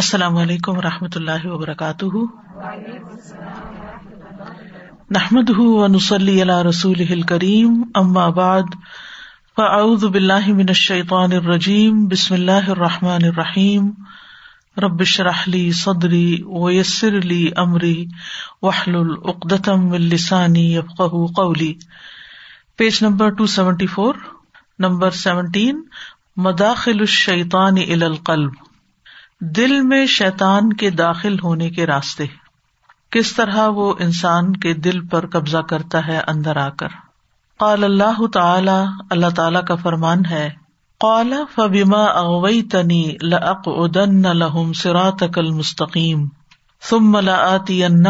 السلام علیکم و رحمۃ اللہ وبرکاتہ نحمد نسلی اللہ رسول کریم ام آباد فاؤد بلاہ من الشعیطان الرجیم بسم اللہ الرحمٰن الرحیم ربش رحلی صدری ویسر امری وحل العقدم السانی ابقہ قولی page number two seventy four number seventeen مداخل الشیطان الى القلب دل میں شیتان کے داخل ہونے کے راستے کس طرح وہ انسان کے دل پر قبضہ کرتا ہے اندر آ کر قال اللہ تعالی اللہ تعالی کا فرمان ہے قال فبما اغوی تنی لق ادن نہ لہم سرا تقل مستقیم سم ملا آتی ان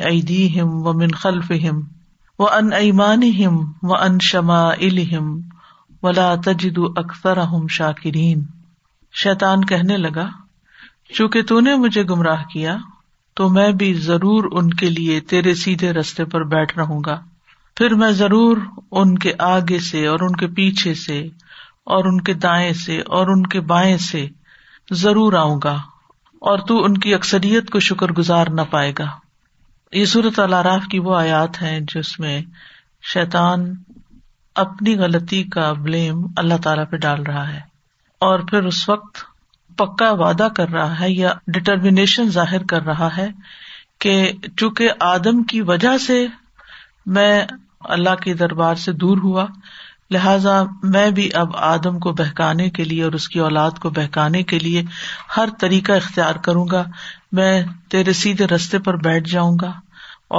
ادی ہم و من خلف و ان خلفهم و ان شما علم ولا تجد اکثر شاکرین شیتان کہنے لگا چونکہ تو نے مجھے گمراہ کیا تو میں بھی ضرور ان کے لیے تیرے سیدھے رستے پر بیٹھ رہوں گا پھر میں ضرور ان کے آگے سے اور ان کے پیچھے سے اور ان کے دائیں سے اور ان کے بائیں سے ضرور آؤں گا اور تو ان کی اکثریت کو شکر گزار نہ پائے گا یہ صورت الاراف کی وہ آیات ہے جس میں شیطان اپنی غلطی کا بلیم اللہ تعالی پہ ڈال رہا ہے اور پھر اس وقت پکا وعدہ کر رہا ہے یا ڈٹرمیشن ظاہر کر رہا ہے کہ چونکہ آدم کی وجہ سے میں اللہ کے دربار سے دور ہوا لہذا میں بھی اب آدم کو بہکانے کے لیے اور اس کی اولاد کو بہکانے کے لیے ہر طریقہ اختیار کروں گا میں تیرے سیدھے رستے پر بیٹھ جاؤں گا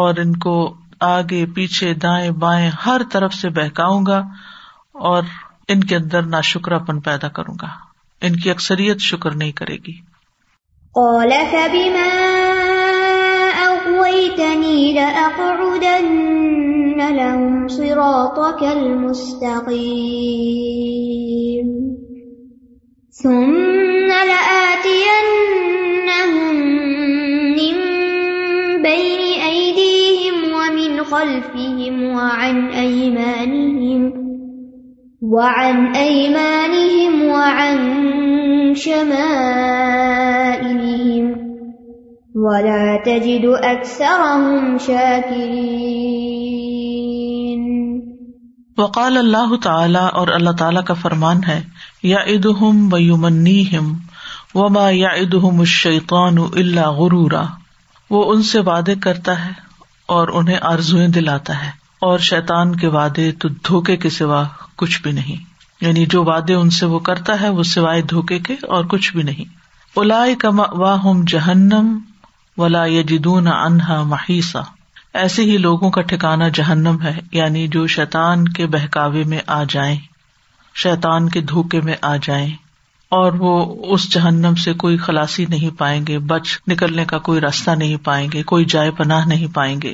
اور ان کو آگے پیچھے دائیں بائیں ہر طرف سے بہکاؤں گا اور ان کے اندر نہ شکر اپن پیدا کروں گا ان کی اکثریت شکر نہیں کرے گی قال فبما لأقعدن لهم صراطك المستقيم ثم لآتينهم من بين میں خلفی معائن عی منی وقال اللہ تعالی اور اللہ تعالی کا فرمان ہے یا ادہ نیم و ماں یا ادہ شیقان اللہ غرورا وہ ان سے وعدے کرتا ہے اور انہیں آرزویں دلاتا ہے اور شیتان کے وعدے تو دھوکے کے سوا کچھ بھی نہیں یعنی جو وعدے ان سے وہ کرتا ہے وہ سوائے دھوکے کے اور کچھ بھی نہیں الا واہ جہنم ولا یجدون انہا مہیسا ایسے ہی لوگوں کا ٹھکانا جہنم ہے یعنی جو شیتان کے بہکاوے میں آ جائیں شیتان کے دھوکے میں آ جائیں اور وہ اس جہنم سے کوئی خلاسی نہیں پائیں گے بچ نکلنے کا کوئی راستہ نہیں پائیں گے کوئی جائے پناہ نہیں پائیں گے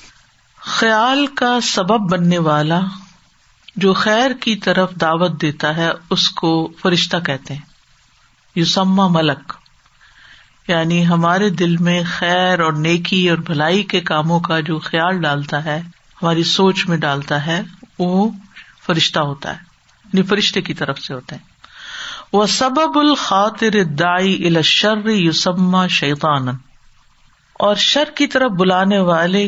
خیال کا سبب بننے والا جو خیر کی طرف دعوت دیتا ہے اس کو فرشتہ کہتے ہیں یوسما ملک یعنی ہمارے دل میں خیر اور نیکی اور بھلائی کے کاموں کا جو خیال ڈالتا ہے ہماری سوچ میں ڈالتا ہے وہ فرشتہ ہوتا ہے یعنی فرشتے کی طرف سے ہوتا ہے وہ سبب الخاطر دائی الاشر یوسما شیطان اور شر کی طرف بلانے والے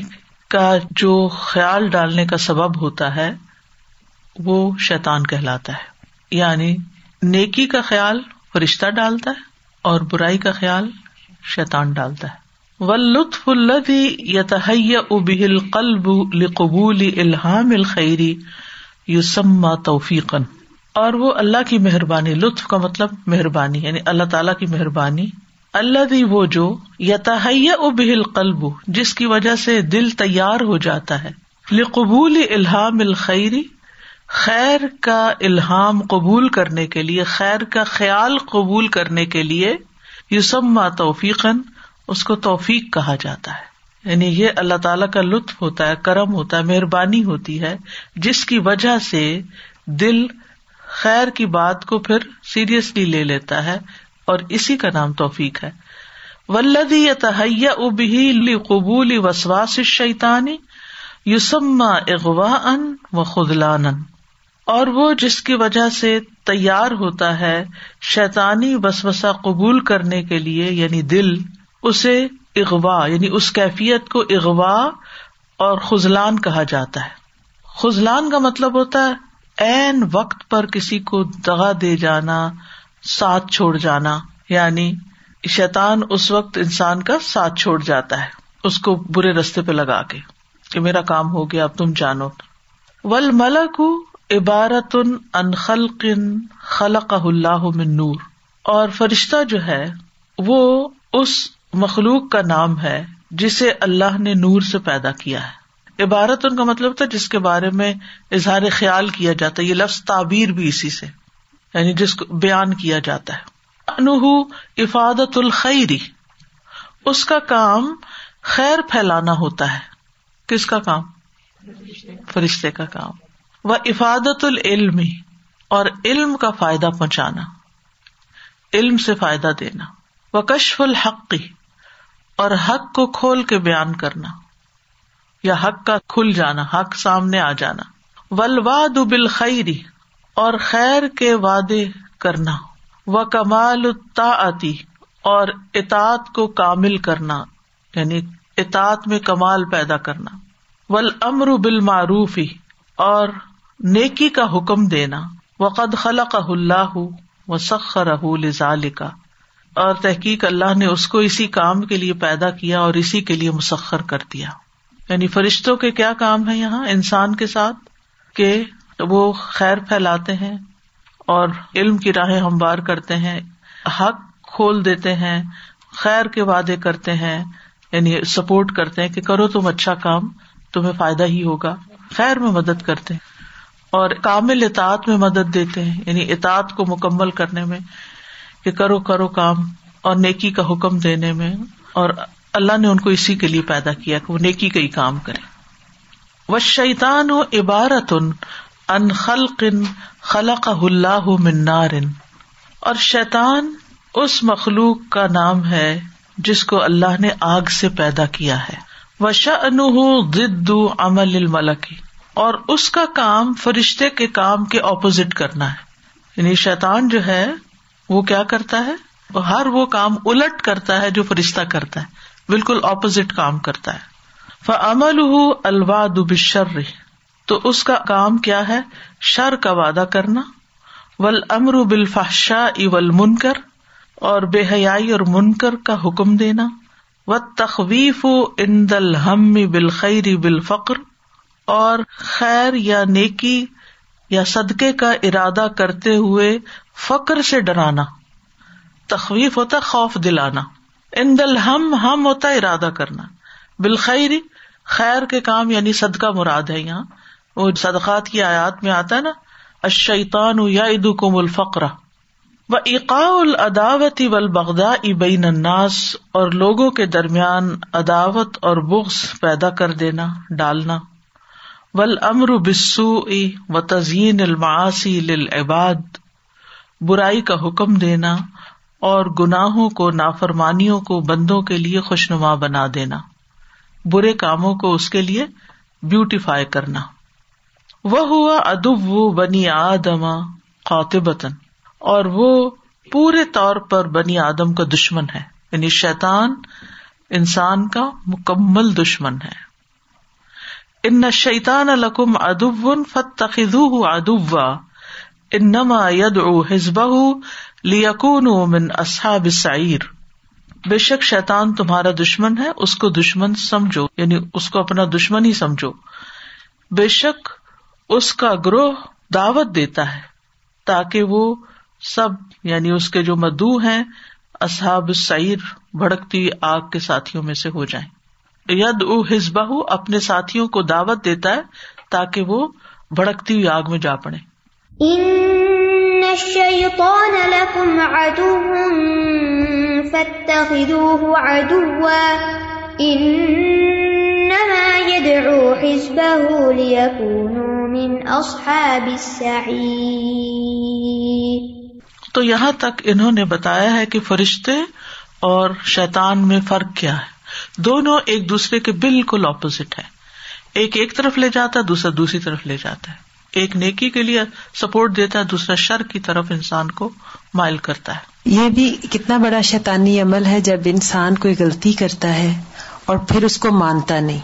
کا جو خیال ڈالنے کا سبب ہوتا ہے وہ شیتان کہلاتا ہے یعنی نیکی کا خیال فرشتہ ڈالتا ہے اور برائی کا خیال شیتان ڈالتا ہے و لطف الدی یتحیہ ابل قلب قبول الحام الخری یوسما توفیقن اور وہ اللہ کی مہربانی لطف کا مطلب مہربانی یعنی اللہ تعالیٰ کی مہربانی اللہ دی وہ جو یتحیہ او بل قلب جس کی وجہ سے دل تیار ہو جاتا ہے لقبول الحام الخری خیر کا الحام قبول کرنے کے لیے خیر کا خیال قبول کرنے کے لیے یوسما توفیقن اس کو توفیق کہا جاتا ہے یعنی یہ اللہ تعالیٰ کا لطف ہوتا ہے کرم ہوتا ہے مہربانی ہوتی ہے جس کی وجہ سے دل خیر کی بات کو پھر سیریسلی لے لیتا ہے اور اسی کا نام توفیق ہے ولدی تحیہ لی قبول وسواس شیتانی یوسما اغوا ان و خدلان اور وہ جس کی وجہ سے تیار ہوتا ہے شیتانی وسوسا قبول کرنے کے لیے یعنی دل اسے اغوا یعنی اس کیفیت کو اغوا اور خزلان کہا جاتا ہے خزلان کا مطلب ہوتا ہے وقت پر کسی کو دغا دے جانا ساتھ چھوڑ جانا یعنی شیطان اس وقت انسان کا ساتھ چھوڑ جاتا ہے اس کو برے رستے پہ لگا کے کہ میرا کام ہو گیا اب تم جانو ول ملک عبارت ان خلق اللہ میں نور اور فرشتہ جو ہے وہ اس مخلوق کا نام ہے جسے اللہ نے نور سے پیدا کیا ہے عبارت ان کا مطلب تھا جس کے بارے میں اظہار خیال کیا جاتا ہے یہ لفظ تعبیر بھی اسی سے یعنی جس کو بیان کیا جاتا ہے انہو افادت الخری اس کا کام خیر پھیلانا ہوتا ہے کس کا کام فرشتے کا کام وہ افادت العلم اور علم کا فائدہ پہنچانا علم سے فائدہ دینا وہ کشف الحقی اور حق کو کھول کے بیان کرنا یا حق کا کھل جانا حق سامنے آ جانا ولواد بالخیری خیری اور خیر کے وعدے کرنا و کمال اور اطاط کو کامل کرنا یعنی اطاط میں کمال پیدا کرنا امر بال معروفی اور نیکی کا حکم دینا وقد خلق اللہ و سخر اہ کا اور تحقیق اللہ نے اس کو اسی کام کے لیے پیدا کیا اور اسی کے لیے مسخر کر دیا یعنی فرشتوں کے کیا کام ہے یہاں انسان کے ساتھ کہ تو وہ خیر پھیلاتے ہیں اور علم کی راہیں ہموار کرتے ہیں حق کھول دیتے ہیں خیر کے وعدے کرتے ہیں یعنی سپورٹ کرتے ہیں کہ کرو تم اچھا کام تمہیں فائدہ ہی ہوگا خیر میں مدد کرتے ہیں اور کامل اطاعت میں مدد دیتے ہیں یعنی اطاعت کو مکمل کرنے میں کہ کرو کرو کام اور نیکی کا حکم دینے میں اور اللہ نے ان کو اسی کے لیے پیدا کیا کہ وہ نیکی کا ہی کام کرے وہ شیطان و عبارت ان خلق خلق اللہ منارن اور شیتان اس مخلوق کا نام ہے جس کو اللہ نے آگ سے پیدا کیا ہے ان شنو عمل الملکی اور اس کا کام فرشتے کے کام کے اپوزٹ کرنا ہے یعنی شیتان جو ہے وہ کیا کرتا ہے وہ ہر وہ کام الٹ کرتا ہے جو فرشتہ کرتا ہے بالکل اپوزٹ کام کرتا ہے ف عمل بشر دشر تو اس کا کام کیا ہے شر کا وعدہ کرنا ول امر بال فحشا اول منکر اور بے حیائی اور منکر کا حکم دینا و تخویف ان دل ہم بالخری بل فخر اور خیر یا نیکی یا صدقے کا ارادہ کرتے ہوئے فخر سے ڈرانا تخویف ہوتا خوف دلانا ان دل ہم ہم ہوتا ارادہ کرنا بالخیر خیر کے کام یعنی صدقہ مراد ہے یہاں وہ صدقات کی آیات میں آتا ہے نا یا عید کو الفقرا و عقاء العداوت ابین اناس اور لوگوں کے درمیان عداوت اور بخس پیدا کر دینا ڈالنا ول امر بسو و تزئین الماسی لباد برائی کا حکم دینا اور گناہوں کو نافرمانیوں کو بندوں کے لیے خوشنما بنا دینا برے کاموں کو اس کے لیے بیوٹیفائی کرنا وہ ہوا ادب و آدما خوب اور وہ پورے طور پر بنی آدم کا دشمن ہے یعنی شیتان انسان کا مکمل دشمن ہے ان ادب ادوا ان نما ید او اصحاب سعیر بے شک شیتان تمہارا دشمن ہے اس کو دشمن سمجھو یعنی اس کو اپنا دشمن ہی سمجھو بے شک اس کا گروہ دعوت دیتا ہے تاکہ وہ سب یعنی اس کے جو مدو ہیں اصحاب سعیر بھڑکتی آگ کے ساتھیوں میں سے ہو جائیں ید او ہز اپنے ساتھیوں کو دعوت دیتا ہے تاکہ وہ بھڑکتی ہوئی آگ میں جا پڑے تو یہاں تک انہوں نے بتایا ہے کہ فرشتے اور شیتان میں فرق کیا ہے دونوں ایک دوسرے کے بالکل اپوزٹ ہے ایک ایک طرف لے جاتا ہے دوسرا دوسری طرف لے جاتا ہے ایک نیکی کے لیے سپورٹ دیتا ہے دوسرا شر کی طرف انسان کو مائل کرتا ہے یہ بھی کتنا بڑا شیتانی عمل ہے جب انسان کوئی غلطی کرتا ہے اور پھر اس کو مانتا نہیں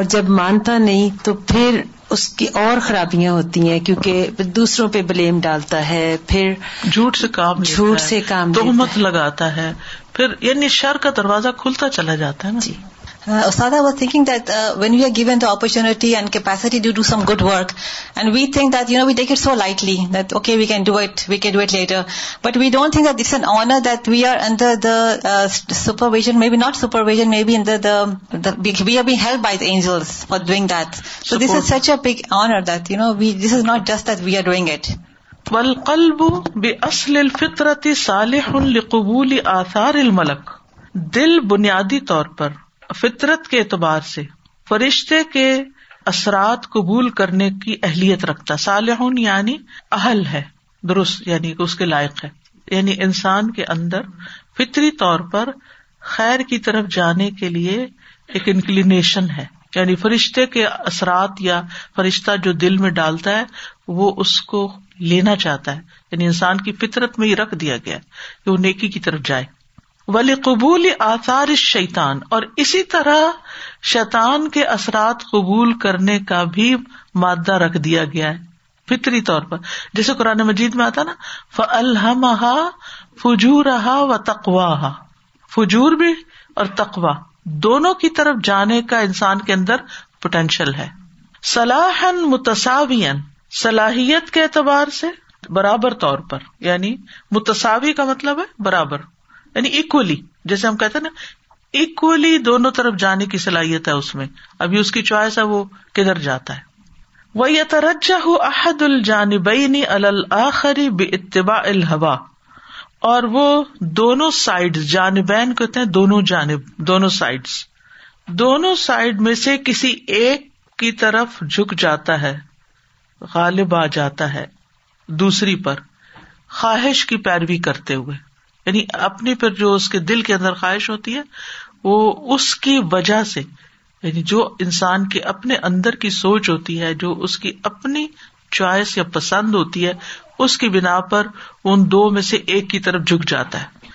اور جب مانتا نہیں تو پھر اس کی اور خرابیاں ہوتی ہیں کیونکہ دوسروں پہ بلیم ڈالتا ہے پھر جھوٹ سے کام جھوٹ سے کام تہمت لگاتا ہے پھر یعنی شر کا دروازہ کھلتا چلا جاتا ہے نا جی استاد was thinking that when you are given the opportunity and capacity do do some good work and we think that you know we take it so lightly that okay we can do it we can do it later but we don't think this an honour that we are under the supervision may be not supervision may be vision we are be help by the angels for doing that so this is such a big honour that you know we this is not just that we are doing it صالح آثار الملک دل بنیادی طور پر فطرت کے اعتبار سے فرشتے کے اثرات قبول کرنے کی اہلیت رکھتا صالح یعنی اہل ہے درست یعنی اس کے لائق ہے یعنی انسان کے اندر فطری طور پر خیر کی طرف جانے کے لیے ایک انکلینیشن ہے یعنی فرشتے کے اثرات یا فرشتہ جو دل میں ڈالتا ہے وہ اس کو لینا چاہتا ہے یعنی انسان کی فطرت میں ہی رکھ دیا گیا کہ وہ نیکی کی طرف جائے ولی قبول آثار شیطان اور اسی طرح شیطان کے اثرات قبول کرنے کا بھی مادہ رکھ دیا گیا ہے فطری طور پر جیسے قرآن مجید میں آتا نا فلحمہ فجور و تقواہ فجور بھی اور تقوا دونوں کی طرف جانے کا انسان کے اندر پوٹینشیل ہے صلاحن متساوین صلاحیت کے اعتبار سے برابر طور پر یعنی متساوی کا مطلب ہے برابر یعنی اکولی جیسے ہم کہتے ہیں نا اکولی دونوں طرف جانے کی صلاحیت ہے اس میں ابھی اس کی چوائس ہے وہ کدھر جاتا ہے وہ الجانبئی بے اتباع الحبا اور وہ دونوں سائڈ جانبین کہتے ہیں دونوں دونوں جانب سائڈ دونوں سائڈ میں سے کسی ایک کی طرف جھک جاتا ہے غالب آ جاتا ہے دوسری پر خواہش کی پیروی کرتے ہوئے یعنی اپنی پھر جو اس کے دل کے اندر خواہش ہوتی ہے وہ اس کی وجہ سے یعنی جو انسان کے اپنے اندر کی سوچ ہوتی ہے جو اس کی اپنی چوائس یا پسند ہوتی ہے اس کی بنا پر ان دو میں سے ایک کی طرف جھک جاتا ہے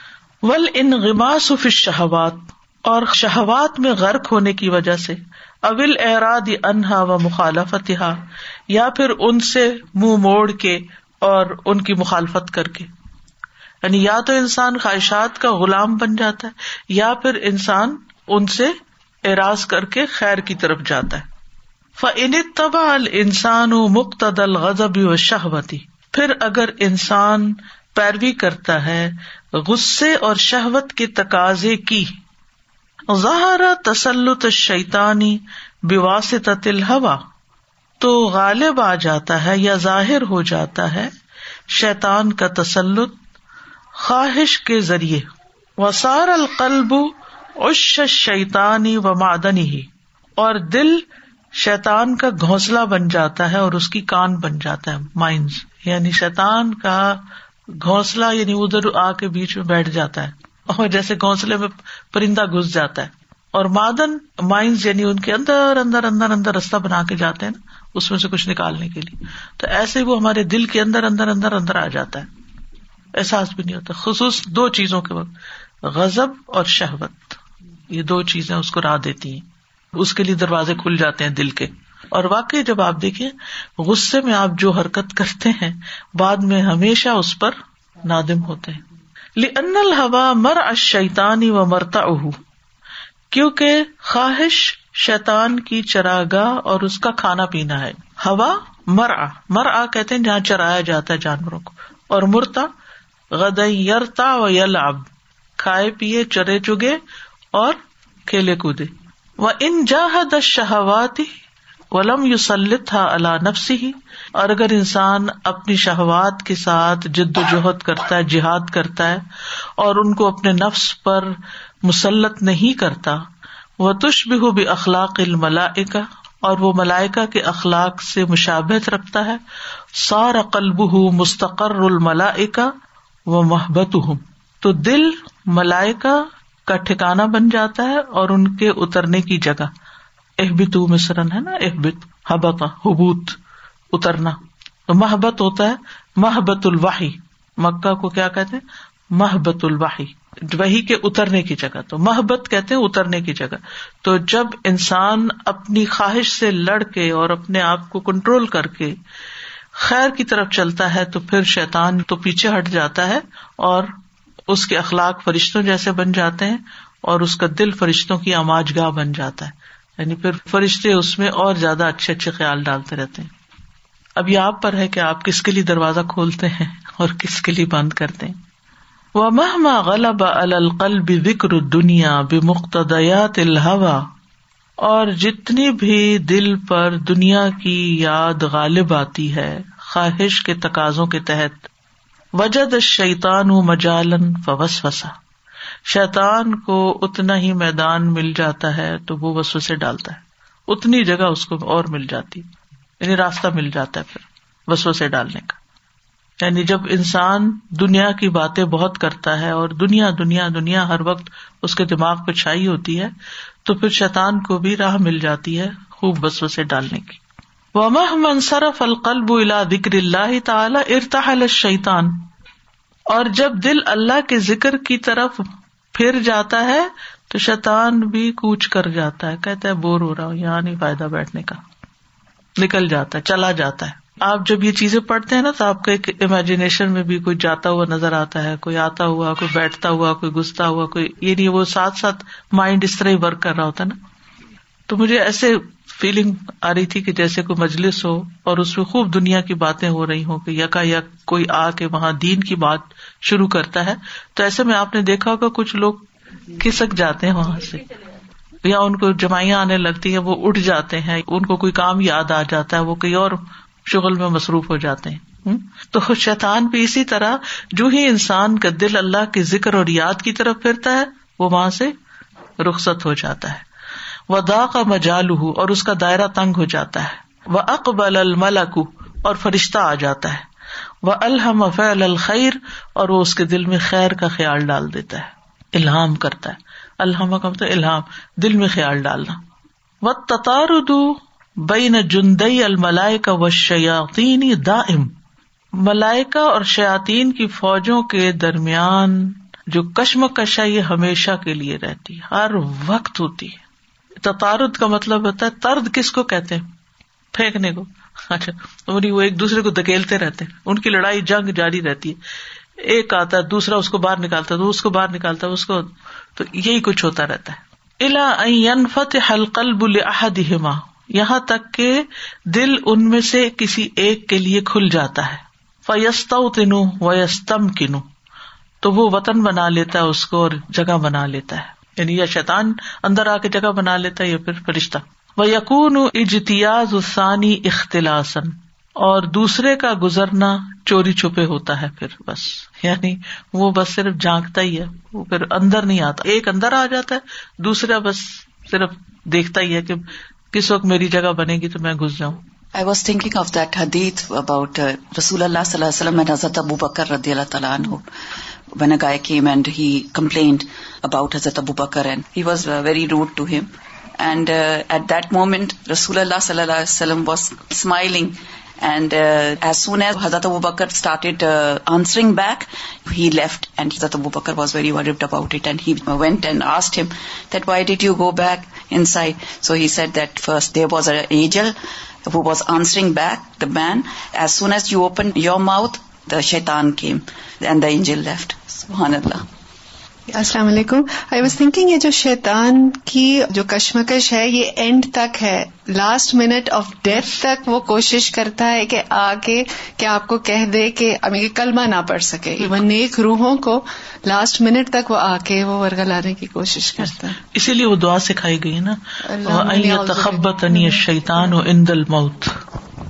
ول ان غما سف شہوات اور شہوات میں غرق ہونے کی وجہ سے اول اراد انہا و مخالفت یا پھر ان سے منہ مو موڑ کے اور ان کی مخالفت کر کے یعنی یا تو انسان خواہشات کا غلام بن جاتا ہے یا پھر انسان ان سے اراض کر کے خیر کی طرف جاتا ہے ف تبا انسان و مقتد الغضب و شہوتی پھر اگر انسان پیروی کرتا ہے غصے اور شہوت کے تقاضے کی ظاہر تسلط شیتانی باسطل ہوا تو غالب آ جاتا ہے یا ظاہر ہو جاتا ہے شیطان کا تسلط خواہش کے ذریعے وسار القلب اش شیتانی و مادنی ہی اور دل شیتان کا گھونسلہ بن جاتا ہے اور اس کی کان بن جاتا ہے مائنڈ یعنی شیتان کا گھونسلہ یعنی ادھر آ کے بیچ میں بیٹھ جاتا ہے اور جیسے گھونسلے میں پرندہ گھس جاتا ہے اور مادن مائنڈ یعنی ان کے اندر اندر اندر اندر رستہ بنا کے جاتے ہیں نا اس میں سے کچھ نکالنے کے لیے تو ایسے وہ ہمارے دل کے اندر اندر اندر اندر آ جاتا ہے احساس بھی نہیں ہوتا خصوص دو چیزوں کے وقت غزب اور شہبت یہ دو چیزیں اس کو راہ دیتی ہیں اس کے لیے دروازے کھل جاتے ہیں دل کے اور واقعی جب آپ دیکھیں غصے میں آپ جو حرکت کرتے ہیں بعد میں ہمیشہ اس پر نادم ہوتے ہیں لن ہوا مر شیتانی و مرتا اہ کیوں کہ خواہش شیتان کی چرا اور اس کا کھانا پینا ہے ہوا مر آ مر آ کہتے ہیں جہاں چرایا جاتا ہے جانوروں کو اور مرتا غد یر تا و اب کھائے پیئے چرے چگے اور کھیلے کودے وہ ان جا شہواتی ولم سلط تھا اللہ نفسی ہی اور اگر انسان اپنی شہوات کے ساتھ جد و جہد کرتا ہے جہاد کرتا ہے اور ان کو اپنے نفس پر مسلط نہیں کرتا وہ تش بھی ہو بھی اخلاق الملاکا اور وہ ملائکا کے اخلاق سے مشابت رکھتا ہے سارا قلب ہُو مستقر الملائکا وہ محبت ہوں تو دل ملائکہ کا ٹھکانا بن جاتا ہے اور ان کے اترنے کی جگہ احبت مصرن ہے نا احبت حبت حبوت اترنا تو محبت ہوتا ہے محبت الواحی مکہ کو کیا کہتے ہیں محبت الواحی وہی کے اترنے کی جگہ تو محبت کہتے ہیں اترنے کی جگہ تو جب انسان اپنی خواہش سے لڑ کے اور اپنے آپ کو کنٹرول کر کے خیر کی طرف چلتا ہے تو پھر شیتان تو پیچھے ہٹ جاتا ہے اور اس کے اخلاق فرشتوں جیسے بن جاتے ہیں اور اس کا دل فرشتوں کی آماج گاہ بن جاتا ہے یعنی پھر فرشتے اس میں اور زیادہ اچھے اچھے خیال ڈالتے رہتے ہیں اب یہ آپ پر ہے کہ آپ کس کے لیے دروازہ کھولتے ہیں اور کس کے لیے بند کرتے ہیں وہ مہما غلب القل بکر دنیا بے الحوا اور جتنی بھی دل پر دنیا کی یاد غالب آتی ہے خواہش کے تقاضوں کے تحت وجد شیتان مجالن فوس وسا شیتان کو اتنا ہی میدان مل جاتا ہے تو وہ وسوسے ڈالتا ہے اتنی جگہ اس کو اور مل جاتی یعنی راستہ مل جاتا ہے پھر وسوسے ڈالنے کا یعنی جب انسان دنیا کی باتیں بہت کرتا ہے اور دنیا دنیا دنیا ہر وقت اس کے دماغ پہ چھائی ہوتی ہے تو پھر شیطان کو بھی راہ مل جاتی ہے خوب بسوں سے ڈالنے کی ومہ منصرف القلب الا ذکر اللہ تعالی ارتحل ال شیتان اور جب دل اللہ کے ذکر کی طرف پھر جاتا ہے تو شیطان بھی کوچ کر جاتا ہے کہتا ہے بور ہو رہا ہوں یہاں نہیں فائدہ بیٹھنے کا نکل جاتا ہے چلا جاتا ہے آپ جب یہ چیزیں پڑھتے ہیں نا تو آپ کا ایک امیجنیشن میں بھی کوئی جاتا ہوا نظر آتا ہے کوئی آتا ہوا کوئی بیٹھتا ہوا کوئی گستا ہوا کوئی یہ نہیں وہ ساتھ ساتھ مائنڈ اس طرح ہی ورک کر رہا ہوتا ہے نا تو مجھے ایسے فیلنگ آ رہی تھی کہ جیسے کوئی مجلس ہو اور اس میں خوب دنیا کی باتیں ہو رہی ہوں کہ یکا یک کوئی آ کے وہاں دین کی بات شروع کرتا ہے تو ایسے میں آپ نے دیکھا ہوگا کچھ لوگ کھسک جاتے ہیں وہاں سے یا ان کو جمائیاں آنے لگتی ہیں وہ اٹھ جاتے ہیں ان کو کوئی کام یاد آ جاتا ہے وہ کوئی اور شغل میں مصروف ہو جاتے ہیں تو شیطان بھی اسی طرح جو ہی انسان کا دل اللہ کی ذکر اور یاد کی طرف پھرتا ہے وہ وہاں سے رخصت ہو جاتا ہے کا اور اس کا دائرہ تنگ ہو جاتا ہے وہ اقب الملک اور فرشتہ آ جاتا ہے وہ الحم الحمد الخیر اور وہ اس کے دل میں خیر کا خیال ڈال دیتا ہے الحام کرتا ہے مطلب الحام دل میں خیال ڈالنا و تتار بین جندئی الملائکا و دا دائم ملائکا اور شیاتین کی فوجوں کے درمیان جو کشمکش ہے یہ ہمیشہ کے لیے رہتی ہر وقت ہوتی ہے تطارد کا مطلب ہوتا ہے ترد کس کو کہتے ہیں پھینکنے کو اچھا یعنی وہ ایک دوسرے کو دکیلتے رہتے ہیں ان کی لڑائی جنگ جاری رہتی ہے ایک آتا ہے دوسرا اس کو باہر نکالتا تو اس کو باہر نکالتا ہے اس کو تو یہی کچھ ہوتا رہتا ہے الا فتحب الحد ماہ یہاں تک کہ دل ان میں سے کسی ایک کے لیے کھل جاتا ہے فیستا وہ وطن بنا لیتا ہے اس کو اور جگہ بنا لیتا ہے یعنی یا اندر آ کے جگہ بنا لیتا ہے یا پھر فرشتہ وہ یقون اجتیاز اسانی اختلاسن اور دوسرے کا گزرنا چوری چھپے ہوتا ہے پھر بس یعنی وہ بس صرف جھانکتا ہی ہے وہ پھر اندر نہیں آتا ایک اندر آ جاتا ہے دوسرا بس صرف دیکھتا ہی ہے کہ کس وقت میری جگہ بنے گی تو میں گھس جاؤں I was thinking of that hadith about Rasool Allah صلی اللہ علیہ وسلم اینڈ حضرت ابو بکر رضی اللہ تعالیٰ عنہ complained about Hazrat Abu Bakr rude to him and at that moment Rasool Allah صلی اللہ علیہ وسلم was smiling and as soon as Hazrat Abu Bakr started answering back he left and Hazrat Abu Bakr was very worried about it and and he went asked him that why did you go back inside so he said that first there was a angel who was answering back the man as soon as you open your mouth the شیتان came and the angel left سبحان اللہ السلام علیکم I was thinking یہ جو شیتان کی جو کشمکش ہے یہ اینڈ تک ہے لاسٹ منٹ آف ڈیتھ تک وہ کوشش کرتا ہے کہ آ کے کیا آپ کو کہہ دے کہ ابھی کلمہ نہ پڑ سکے ایون نیک روحوں کو لاسٹ منٹ تک وہ آ کے وہ ورگا لانے کی کوشش کرتا ہے اسی لیے وہ دعا سکھائی گئی نا تخبت علی شیتان و دل موت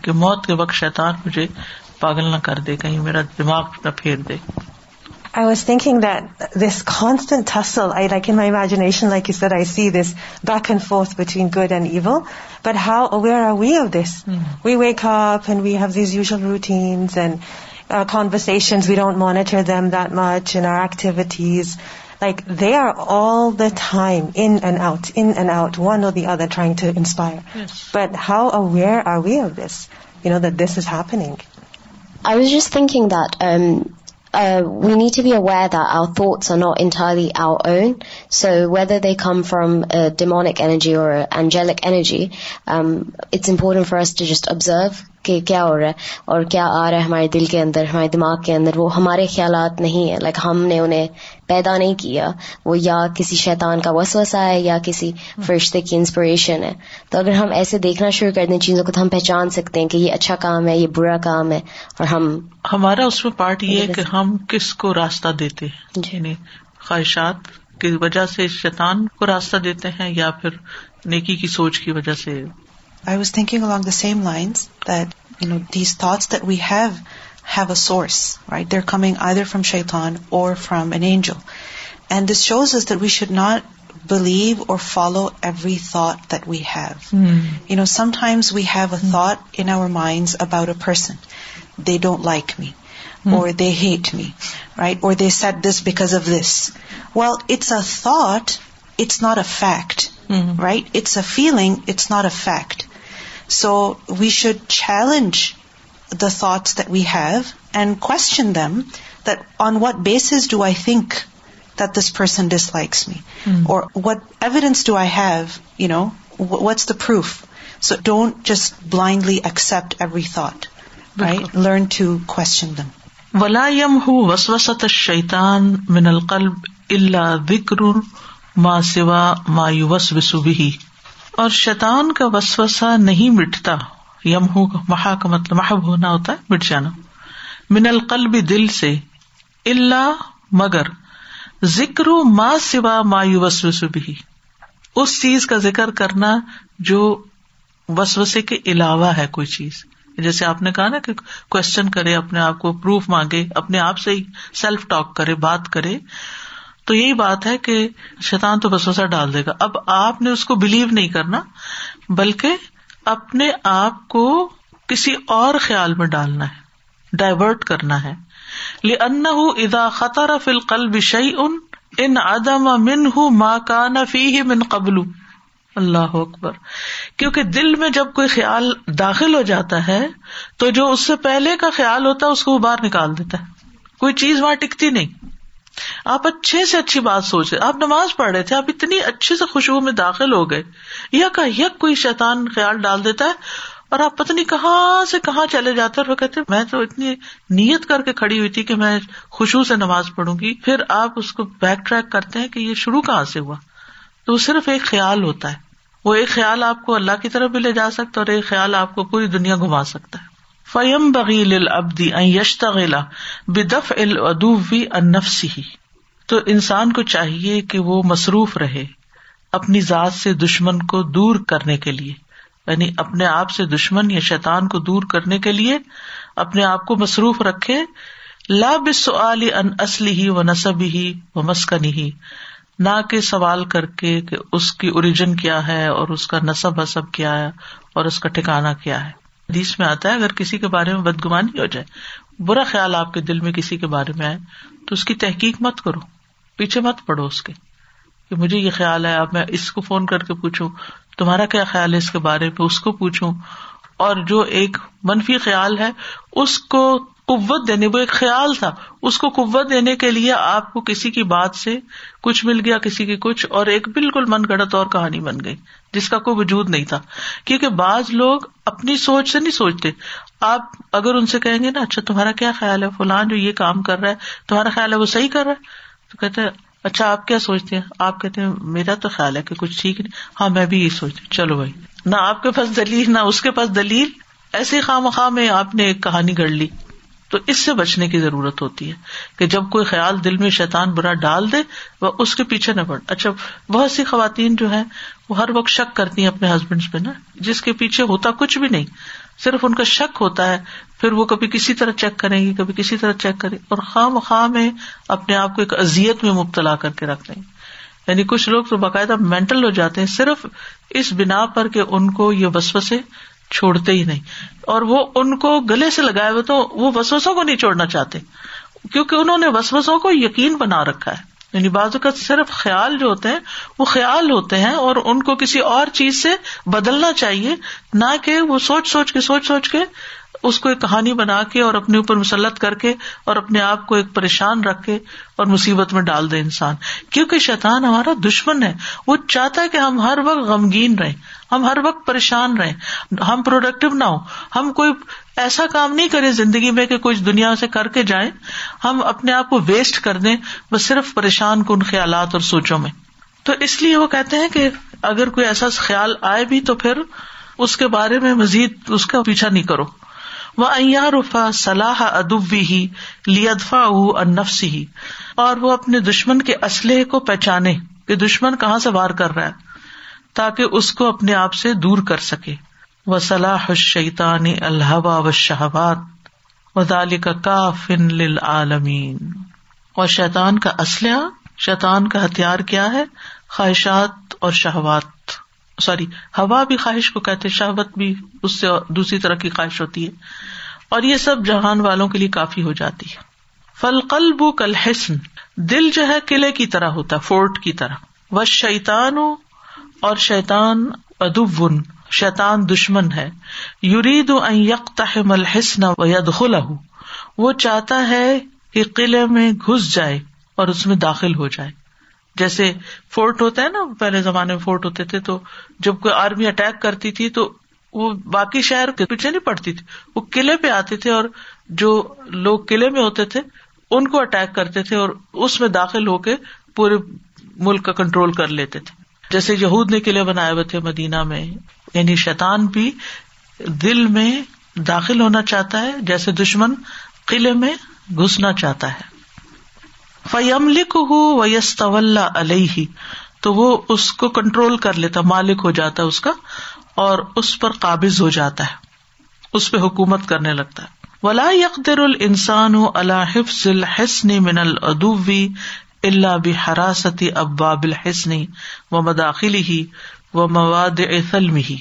کہ موت کے وقت شیتان مجھے پاگل نہ کر دے کہیں میرا دماغ نہ پھیر دے I was thinking that this constant tussle, in my imagination, like you said, I see this back and forth between good and evil. But how aware are we of this? Mm. We wake up and we have these usual routines and conversations. We don't monitor them that much in our activities. They are all the time in and out, one or the other, trying to inspire. Yes. But how aware are we of this? That this is happening. I was just thinking that um, uh, we need to be aware that our thoughts are not entirely our own. So whether they come from a demonic energy or an angelic energy, um, it's important for us to just observe کہ کیا ہو رہا ہے اور کیا آ رہا ہے ہمارے دل کے اندر ہمارے دماغ کے اندر وہ ہمارے خیالات نہیں ہیں لائک ہم نے انہیں پیدا نہیں کیا وہ یا کسی شیطان کا وس وسا ہے یا کسی فرشتے کی انسپریشن ہے تو اگر ہم ایسے دیکھنا شروع کر دیں چیزوں کو تو ہم پہچان سکتے ہیں کہ یہ اچھا کام ہے یہ برا کام ہے اور ہم ہمارا اس میں پارٹ یہ ہے کہ ہم کس کو راستہ دیتے ہیں جی۔ یعنی خواہشات کی وجہ سے شیطان کو راستہ دیتے ہیں یا پھر نیکی کی سوچ کی وجہ سے I was thinking along the same lines that, these thoughts that we have a source, right? They're coming either from shaitan or from an angel. And this shows us that we should not believe or follow every thought that we have. Hmm. Sometimes we have a hmm. thought in our minds about a person. They don't like me, hmm. or they hate me, right? Or they said this because of this. Well, it's a thought, it's not a fact, right? It's a feeling, it's not a fact. So we should challenge the thoughts that we have and question them that on what basis do I think that this person dislikes me or what evidence do I have you know what's the proof so don't just blindly accept every thought learn to question them ولا ہو وس وسط شیتان من القلب اللہ ما سوا وس وسو بھی اور شیطان کا وسوسا نہیں مٹتا یم ہو محا کا مطلب محب ہونا ہوتا ہے مٹ جانا من القل دل سے اللہ مگر ذکر ما سوا مایو وسوس بھی اس چیز کا ذکر کرنا جو وسوسے کے علاوہ ہے کوئی چیز جیسے آپ نے کہا نا کہ کوشچن کرے اپنے آپ کو پروف مانگے اپنے آپ سے سیلف ٹاک کرے بات کرے تو یہی بات ہے کہ شیتان تو بسوسا ڈال دے گا اب آپ نے اس کو بلیو نہیں کرنا بلکہ اپنے آپ کو کسی اور خیال میں ڈالنا ہے ڈائیورٹ کرنا ہے لن ادا خطر فل قل بئی ان ان ہُ ماں کا نفی ہی من قبل اللہ اکبر کیونکہ دل میں جب کوئی خیال داخل ہو جاتا ہے تو جو اس سے پہلے کا خیال ہوتا ہے اس کو وہ باہر نکال دیتا ہے کوئی چیز وہاں ٹکتی نہیں آپ اچھے سے اچھی بات سوچ رہے آپ نماز پڑھ رہے تھے آپ اتنی اچھے سے خوشبو میں داخل ہو گئے یک یک کوئی شیتان خیال ڈال دیتا ہے اور آپ پتنی کہاں سے کہاں چلے جاتے اور وہ کہتے میں تو اتنی نیت کر کے کڑی ہوئی تھی کہ میں خوشبو سے نماز پڑھوں گی پھر آپ اس کو بیک ٹریک کرتے ہیں کہ یہ شروع کہاں سے ہوا تو وہ صرف ایک خیال ہوتا ہے وہ ایک خیال آپ کو اللہ کی طرف بھی لے جا سکتا ہے اور ایک خیال آپ کو پوری دنیا گھما سکتا ہے فیم بغیل ابدی یشتغلا بدف العدوی ان نفس ہی تو انسان کو چاہیے کہ وہ مصروف رہے اپنی ذات سے دشمن کو دور کرنے کے لیے یعنی اپنے آپ سے دشمن یا شیتان کو دور کرنے کے لیے اپنے آپ کو مصروف رکھے بس علی ان اصلی ہی و نصب ہی و مسکنی ہی نہ کہ سوال کر کے کہ اس کی اوریجن کیا ہے اور اس کا نصب حسب کیا ہے اور اس کا ٹھکانا کیا ہے حدیث میں آتا ہے اگر کسی کے بارے میں بدگمانی ہو جائے برا خیال آپ کے دل میں کسی کے بارے میں آئے تو اس کی تحقیق مت کرو پیچھے مت پڑو اس کے کہ مجھے یہ خیال ہے اب میں اس کو فون کر کے پوچھوں تمہارا کیا خیال ہے اس کے بارے میں اس کو پوچھوں اور جو ایک منفی خیال ہے اس کو قوت دینے وہ ایک خیال تھا اس کو قوت دینے کے لیے آپ کو کسی کی بات سے کچھ مل گیا کسی کی کچھ اور ایک بالکل من گڑت اور کہانی بن گئی جس کا کوئی وجود نہیں تھا کیونکہ بعض لوگ اپنی سوچ سے نہیں سوچتے آپ اگر ان سے کہیں گے نا اچھا تمہارا کیا خیال ہے فلان جو یہ کام کر رہا ہے تمہارا خیال ہے وہ صحیح کر رہا ہے تو کہتے ہیں اچھا آپ کیا سوچتے ہیں آپ کہتے ہیں میرا تو خیال ہے کہ کچھ ٹھیک نہیں ہاں میں بھی یہ سوچتی چلو بھائی نہ آپ کے پاس دلیل نہ اس کے پاس دلیل ایسے خواہ میں آپ نے ایک کہانی گڑ لی تو اس سے بچنے کی ضرورت ہوتی ہے کہ جب کوئی خیال دل میں شیتان برا ڈال دے وہ اس کے پیچھے نہ پڑ اچھا بہت سی خواتین جو ہیں وہ ہر وقت شک کرتی ہیں اپنے ہسبینڈ پہ نا جس کے پیچھے ہوتا کچھ بھی نہیں صرف ان کا شک ہوتا ہے پھر وہ کبھی کسی طرح چیک کریں گی کبھی کسی طرح چیک کریں اور خواہ مخواہ میں اپنے آپ کو ایک ازیت میں مبتلا کر کے رکھ دیں گے یعنی کچھ لوگ تو باقاعدہ مینٹل ہو جاتے ہیں صرف اس بنا پر کہ ان کو یہ بس چھوڑتے ہی نہیں اور وہ ان کو گلے سے لگائے ہوئے تو وہ وسوسوں کو نہیں چھوڑنا چاہتے کیونکہ انہوں نے وسوسوں کو یقین بنا رکھا ہے یعنی بعض کا صرف خیال جو ہوتے ہیں وہ خیال ہوتے ہیں اور ان کو کسی اور چیز سے بدلنا چاہیے نہ کہ وہ سوچ سوچ کے سوچ سوچ کے اس کو ایک کہانی بنا کے اور اپنے اوپر مسلط کر کے اور اپنے آپ کو ایک پریشان رکھ کے اور مصیبت میں ڈال دے انسان کیونکہ شیطان ہمارا دشمن ہے وہ چاہتا ہے کہ ہم ہر وقت غمگین رہیں ہم ہر وقت پریشان رہیں ہم پروڈکٹیو نہ ہو ہم کوئی ایسا کام نہیں کریں زندگی میں کہ کچھ دنیا سے کر کے جائیں ہم اپنے آپ کو ویسٹ کر دیں بس صرف پریشان کن خیالات اور سوچوں میں تو اس لیے وہ کہتے ہیں کہ اگر کوئی ایسا خیال آئے بھی تو پھر اس کے بارے میں مزید اس کا پیچھا نہیں کرو وہ ایا رفا صلاح ادبی ہی لیدفا ادفا ان نفسی ہی اور وہ اپنے دشمن کے اسلحے کو پہچانے کہ دشمن کہاں سے وار کر رہا ہے تاکہ اس کو اپنے آپ سے دور کر سکے و صلاح شیطان اللہ و شہبات دال کا کافی اور شیطان کا اسلحہ شیتان کا ہتھیار کیا ہے خواہشات اور شہبات سوری ہوا بھی خواہش کو کہتے شہبت بھی اس سے دوسری طرح کی خواہش ہوتی ہے اور یہ سب جہان والوں کے لیے کافی ہو جاتی ہے فل قلب کل حسن دل جو ہے قلعے کی طرح ہوتا فورٹ کی طرح و شیتان اور شیتان ادب شیتان دشمن ہے یورید و یکتا ہے ملحسن وہ چاہتا ہے کہ قلعے میں گھس جائے اور اس میں داخل ہو جائے جیسے فورٹ ہوتا ہے نا پہلے زمانے میں فورٹ ہوتے تھے تو جب کوئی آرمی اٹیک کرتی تھی تو وہ باقی شہر کے پیچھے نہیں پڑتی تھی وہ قلعے پہ آتے تھے اور جو لوگ قلعے میں ہوتے تھے ان کو اٹیک کرتے تھے اور اس میں داخل ہو کے پورے ملک کا کنٹرول کر لیتے تھے جیسے یہود نے قلعے بنائے ہوئے تھے مدینہ میں یعنی شیطان بھی دل میں داخل ہونا چاہتا ہے جیسے دشمن قلعے میں گھسنا چاہتا ہے فیملک ہو و طول علیہ تو وہ اس کو کنٹرول کر لیتا مالک ہو جاتا اس کا اور اس پر قابض ہو جاتا ہے اس پہ حکومت کرنے لگتا ہے ولا یک در انسان ہو اللہ حفظ الحسن من العدوی اللہ بحراستی اباب الحسنی و مداخلی ہی و مواد ہی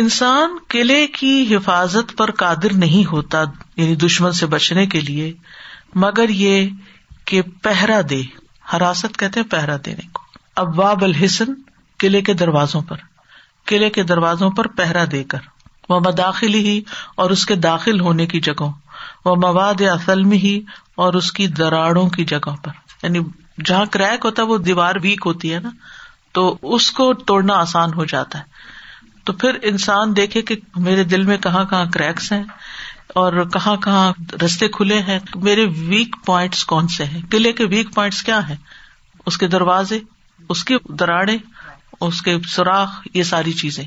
انسان قلعے کی حفاظت پر قادر نہیں ہوتا یعنی دشمن سے بچنے کے لیے مگر یہ کہ پہرا دے حراست کہتے ہیں پہرا دینے کو اباب الحسن قلعے کے دروازوں پر قلعے کے دروازوں پر پہرا دے کر وہ مداخلی ہی اور اس کے داخل ہونے کی جگہوں وہ مواد اصلم ہی اور اس کی دراڑوں کی جگہوں پر یعنی جہاں کریک ہوتا ہے وہ دیوار ویک ہوتی ہے نا تو اس کو توڑنا آسان ہو جاتا ہے تو پھر انسان دیکھے کہ میرے دل میں کہاں کہاں کریکس ہیں اور کہاں کہاں رستے کھلے ہیں میرے ویک پوائنٹس کون سے ہیں قلعے کے ویک پوائنٹس کیا ہیں اس کے دروازے اس کے دراڑے اس کے سوراخ یہ ساری چیزیں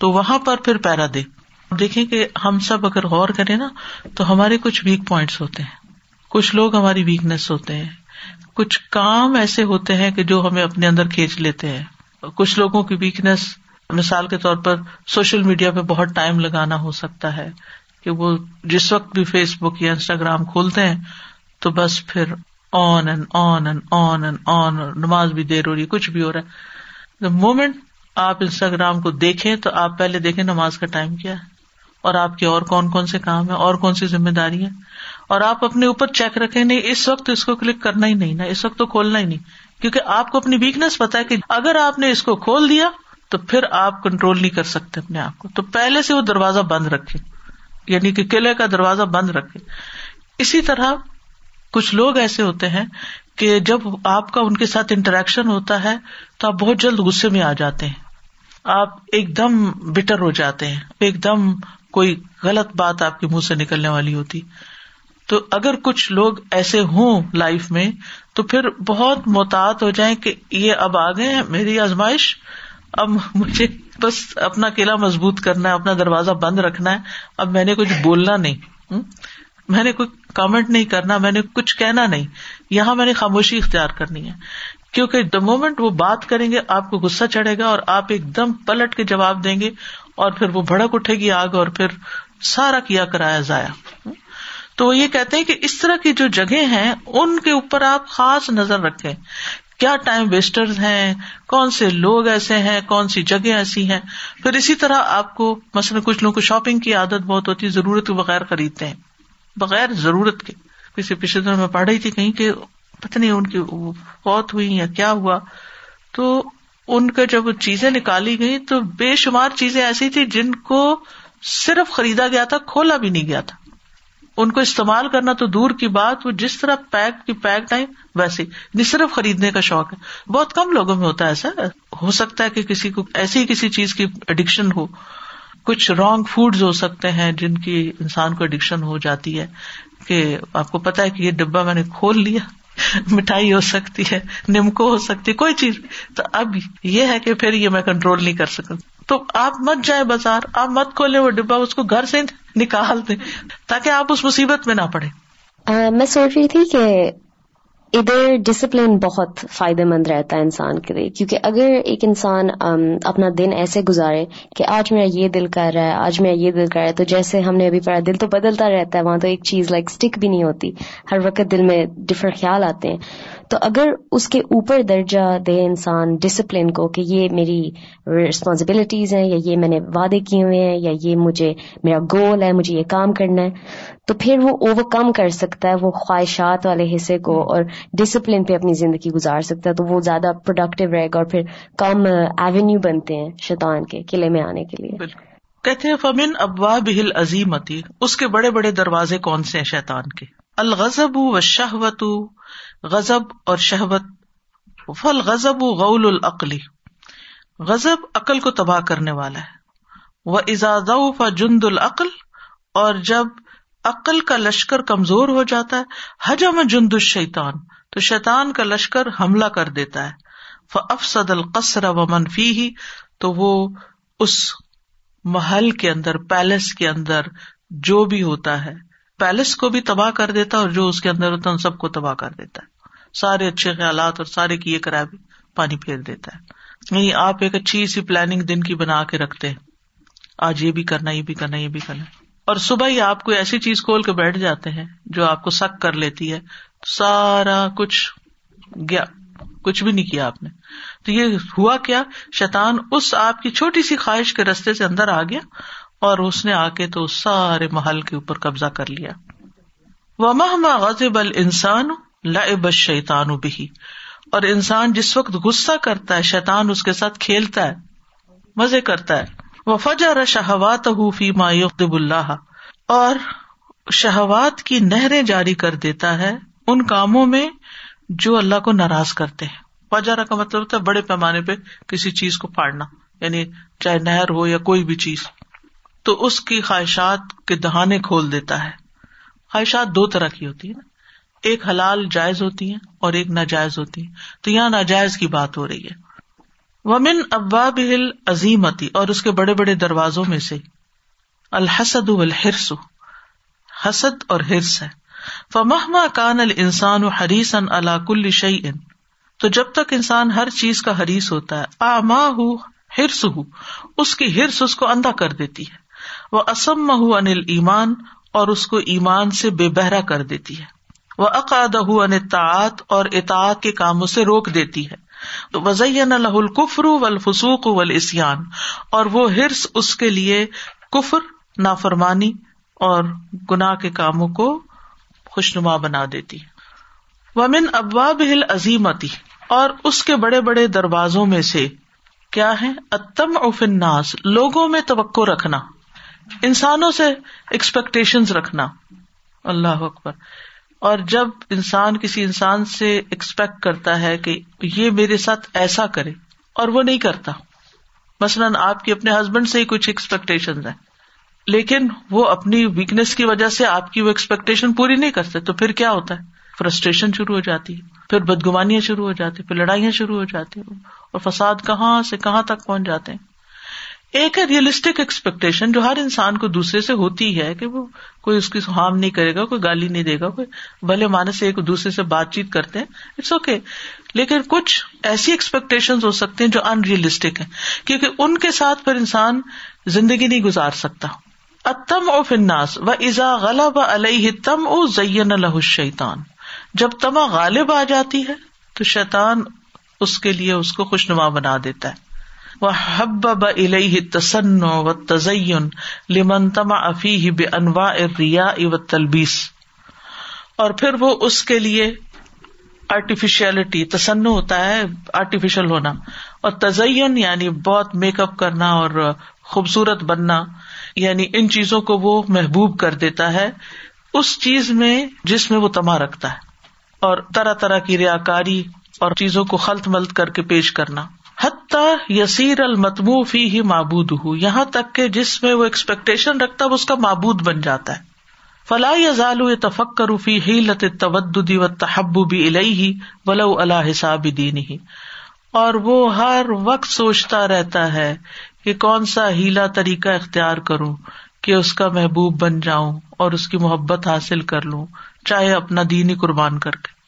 تو وہاں پر پھر پیرا دے دیکھیں کہ ہم سب اگر غور کریں نا تو ہمارے کچھ ویک پوائنٹس ہوتے ہیں کچھ لوگ ہماری ویکنیس ہوتے ہیں کچھ کام ایسے ہوتے ہیں کہ جو ہمیں اپنے اندر کھینچ لیتے ہیں کچھ لوگوں کی ویکنیس مثال کے طور پر سوشل میڈیا پہ بہت ٹائم لگانا ہو سکتا ہے کہ وہ جس وقت بھی فیس بک یا انسٹاگرام کھولتے ہیں تو بس پھر on and on and on and on نماز بھی دیر ہو رہی ہے کچھ بھی ہو رہا دا مومنٹ آپ انسٹاگرام کو دیکھیں تو آپ پہلے دیکھیں نماز کا ٹائم کیا ہے اور آپ کے اور کون کون سے کام ہیں اور کون سی ذمہ داری اور آپ اپنے اوپر چیک رکھے نہیں اس وقت اس کو کلک کرنا ہی نہیں نا اس وقت تو کھولنا ہی نہیں کیونکہ آپ کو اپنی ویکنیس پتا ہے کہ اگر آپ نے اس کو کھول دیا تو پھر آپ کنٹرول نہیں کر سکتے اپنے آپ کو تو پہلے سے وہ دروازہ بند رکھے یعنی کہ قلعے کا دروازہ بند رکھے اسی طرح کچھ لوگ ایسے ہوتے ہیں کہ جب آپ کا ان کے ساتھ انٹریکشن ہوتا ہے تو آپ بہت جلد غصے میں آ جاتے ہیں آپ ایک دم بٹر ہو جاتے ہیں ایک دم کوئی غلط بات آپ کے منہ سے نکلنے والی ہوتی تو اگر کچھ لوگ ایسے ہوں لائف میں تو پھر بہت محتاط ہو جائیں کہ یہ اب آ گئے میری آزمائش اب مجھے بس اپنا قلعہ مضبوط کرنا ہے اپنا دروازہ بند رکھنا ہے اب میں نے کچھ بولنا نہیں میں نے کوئی کامنٹ نہیں کرنا میں نے کچھ کہنا نہیں یہاں میں نے خاموشی اختیار کرنی ہے کیونکہ دا مومنٹ وہ بات کریں گے آپ کو غصہ چڑھے گا اور آپ ایک دم پلٹ کے جواب دیں گے اور پھر وہ بھڑک اٹھے گی آگ اور پھر سارا کیا کرایا ضائع تو وہ یہ کہتے ہیں کہ اس طرح کی جو جگہیں ہیں ان کے اوپر آپ خاص نظر رکھیں کیا ٹائم ویسٹر ہیں کون سے لوگ ایسے ہیں کون سی جگہ ایسی ہیں پھر اسی طرح آپ کو مثلاً کچھ لوگوں کو شاپنگ کی عادت بہت ہوتی ہے ضرورت کے بغیر خریدتے ہیں بغیر ضرورت کے کسی پچھلے دن میں پڑھ رہی تھی کہیں کہ پتہ نہیں ان کی فوت ہوئی یا کیا ہوا تو ان کا جب چیزیں نکالی گئی تو بے شمار چیزیں ایسی تھی جن کو صرف خریدا گیا تھا کھولا بھی نہیں گیا تھا ان کو استعمال کرنا تو دور کی بات وہ جس طرح پیک کی پیک ٹائم ویسے صرف خریدنے کا شوق ہے بہت کم لوگوں میں ہوتا ہے ایسا ہو سکتا ہے کہ کسی کو ایسی کسی چیز کی اڈکشن ہو کچھ رانگ فوڈ ہو سکتے ہیں جن کی انسان کو اڈکشن ہو جاتی ہے کہ آپ کو پتا ہے کہ یہ ڈبا میں نے کھول لیا مٹھائی ہو سکتی ہے نمکو ہو سکتی ہے کوئی چیز تو اب یہ ہے کہ پھر یہ میں کنٹرول نہیں کر سکوں تو آپ مت جائیں بازار آپ مت کھولے وہ ڈبا اس کو گھر سے نکال دیں تاکہ آپ اس مصیبت میں نہ پڑے میں سوچ رہی تھی کہ ادھر ڈسپلین بہت فائدہ مند رہتا ہے انسان کے لیے کیونکہ اگر ایک انسان اپنا دن ایسے گزارے کہ آج میرا یہ دل کر رہا ہے آج میرا یہ دل کر رہا ہے تو جیسے ہم نے ابھی پڑھا دل تو بدلتا رہتا ہے وہاں تو ایک چیز لائک اسٹک بھی نہیں ہوتی ہر وقت دل میں ڈفرنٹ خیال آتے ہیں تو اگر اس کے اوپر درجہ دے انسان ڈسپلن کو کہ یہ میری ریسپانسبلٹیز ہیں یا یہ میں نے وعدے کیے ہوئے ہیں یا یہ مجھے میرا گول ہے مجھے یہ کام کرنا ہے تو پھر وہ اوور کم کر سکتا ہے وہ خواہشات والے حصے کو اور ڈسپلن پہ اپنی زندگی گزار سکتا ہے تو وہ زیادہ پروڈکٹیو رہے گا اور پھر کم ایونیو بنتے ہیں شیطان کے قلعے میں آنے کے لیے کہتے ہیں فمن ابوا بہل اس کے بڑے بڑے دروازے کون سے ہیں شیطان کے الغضب و شہوت غزب اور شہوت فل غزب و غول العقلی غزب عقل کو تباہ کرنے والا ہے وہ ازاد فا جند العقل اور جب عقل کا لشکر کمزور ہو جاتا ہے حجم جند شیتان تو شیتان کا لشکر حملہ کر دیتا ہے افسد القصر و منفی ہی تو وہ اس محل کے اندر پیلس کے اندر جو بھی ہوتا ہے پیلس کو بھی تباہ کر دیتا ہے اور جو اس کے اندر ہوتا ہے سب کو تباہ کر دیتا ہے سارے اچھے خیالات اور سارے کیے کرائے بھی پانی پھیر دیتا ہے نہیں یعنی آپ ایک اچھی سی پلاننگ دن کی بنا کے رکھتے ہیں آج یہ بھی کرنا یہ بھی کرنا یہ بھی کرنا اور صبح ہی آپ کو ایسی چیز کھول کے بیٹھ جاتے ہیں جو آپ کو سک کر لیتی ہے سارا کچھ گیا کچھ بھی نہیں کیا آپ نے تو یہ ہوا کیا شیتان اس آپ کی چھوٹی سی خواہش کے رستے سے اندر آ گیا اور اس نے آ کے تو سارے محل کے اوپر قبضہ کر لیا وما ما غازی بل انسان لطان و بھی اور انسان جس وقت غصہ کرتا ہے شیتان اس کے ساتھ کھیلتا ہے مزے کرتا ہے وہ فجا ر شہوات حوفی مایوب اللہ اور شہوات کی نہریں جاری کر دیتا ہے ان کاموں میں جو اللہ کو ناراض کرتے ہیں فجارہ کا مطلب ہوتا ہے بڑے پیمانے پہ کسی چیز کو پھاڑنا یعنی چاہے نہر ہو یا کوئی بھی چیز تو اس کی خواہشات کے دہانے کھول دیتا ہے خواہشات دو طرح کی ہوتی ہے نا ایک حلال جائز ہوتی ہیں اور ایک ناجائز ہوتی ہیں تو یہاں ناجائز کی بات ہو رہی ہے ومن ابا بل عظیمتی اور اس کے بڑے بڑے دروازوں میں سے الحسد الحرس حسد اور ہرس ہے کان ال انسان حریث ان کل شعی تو جب تک انسان ہر چیز کا حریث ہوتا ہے آما ہُ ہرس اس کی ہرس اس کو اندھا کر دیتی ہے وہ اسم انل ایمان اور اس کو ایمان سے بے بہرا کر دیتی ہے وہ اقاد ان اطاعت اور اطاعت کے کاموں سے روک دیتی ہے وزین اللہ القفر و الفسوق و الاسیان اور وہ ہرس اس کے لیے کفر نافرمانی اور گناہ کے کاموں کو خوشنما بنا دیتی ومن ابواب ہل عظیمتی اور اس کے بڑے بڑے دروازوں میں سے کیا ہے اتم اف الناس لوگوں میں توقع رکھنا انسانوں سے ایکسپیکٹیشن رکھنا اللہ اکبر اور جب انسان کسی انسان سے ایکسپیکٹ کرتا ہے کہ یہ میرے ساتھ ایسا کرے اور وہ نہیں کرتا مثلاً آپ کی اپنے ہسبینڈ سے ہی کچھ ایکسپیکٹیشن ہیں لیکن وہ اپنی ویکنیس کی وجہ سے آپ کی وہ ایکسپیکٹیشن پوری نہیں کرتے تو پھر کیا ہوتا ہے فرسٹریشن شروع ہو جاتی ہے پھر بدگمانیاں شروع ہو جاتی پھر لڑائیاں شروع ہو جاتی ہیں اور فساد کہاں سے کہاں تک پہنچ جاتے ہیں ایک ہے ریئلسٹک ایکسپیکٹیشن جو ہر انسان کو دوسرے سے ہوتی ہے کہ وہ کوئی اس کی ہارم نہیں کرے گا کوئی گالی نہیں دے گا کوئی بھلے مانے سے ایک دوسرے سے بات چیت کرتے ہیں اٹس اوکے okay. لیکن کچھ ایسی ایکسپیکٹیشن ہو سکتے ہیں جو ان ریئلسٹک ہیں کیونکہ ان کے ساتھ پر انسان زندگی نہیں گزار سکتا اتم او فناس و ازا علیہ تم او زین الح شیتان جب تما غالب آ جاتی ہے تو شیطان اس کے لیے اس کو خوشنما بنا دیتا ہے وہ ہب تسن و تزین لمن تما افی بے انواع ریا و تلبیس اور پھر وہ اس کے لیے آرٹیفیشلٹی تسن ہوتا ہے آرٹیفیشل ہونا اور تزین یعنی بہت میک اپ کرنا اور خوبصورت بننا یعنی ان چیزوں کو وہ محبوب کر دیتا ہے اس چیز میں جس میں وہ تما رکھتا ہے اور طرح طرح کی ریا کاری اور چیزوں کو خلط ملت کر کے پیش کرنا یسیر المتبو فی ہی معبود ہوں یہاں تک کہ جس میں وہ ایکسپیکٹیشن رکھتا ہے اس کا معبود بن جاتا ہے فلاح فی ہی و تحبو بھی ولا حساب ہی دین اور وہ ہر وقت سوچتا رہتا ہے کہ کون سا ہیلا طریقہ اختیار کروں کہ اس کا محبوب بن جاؤں اور اس کی محبت حاصل کر لوں چاہے اپنا دینی قربان کر کے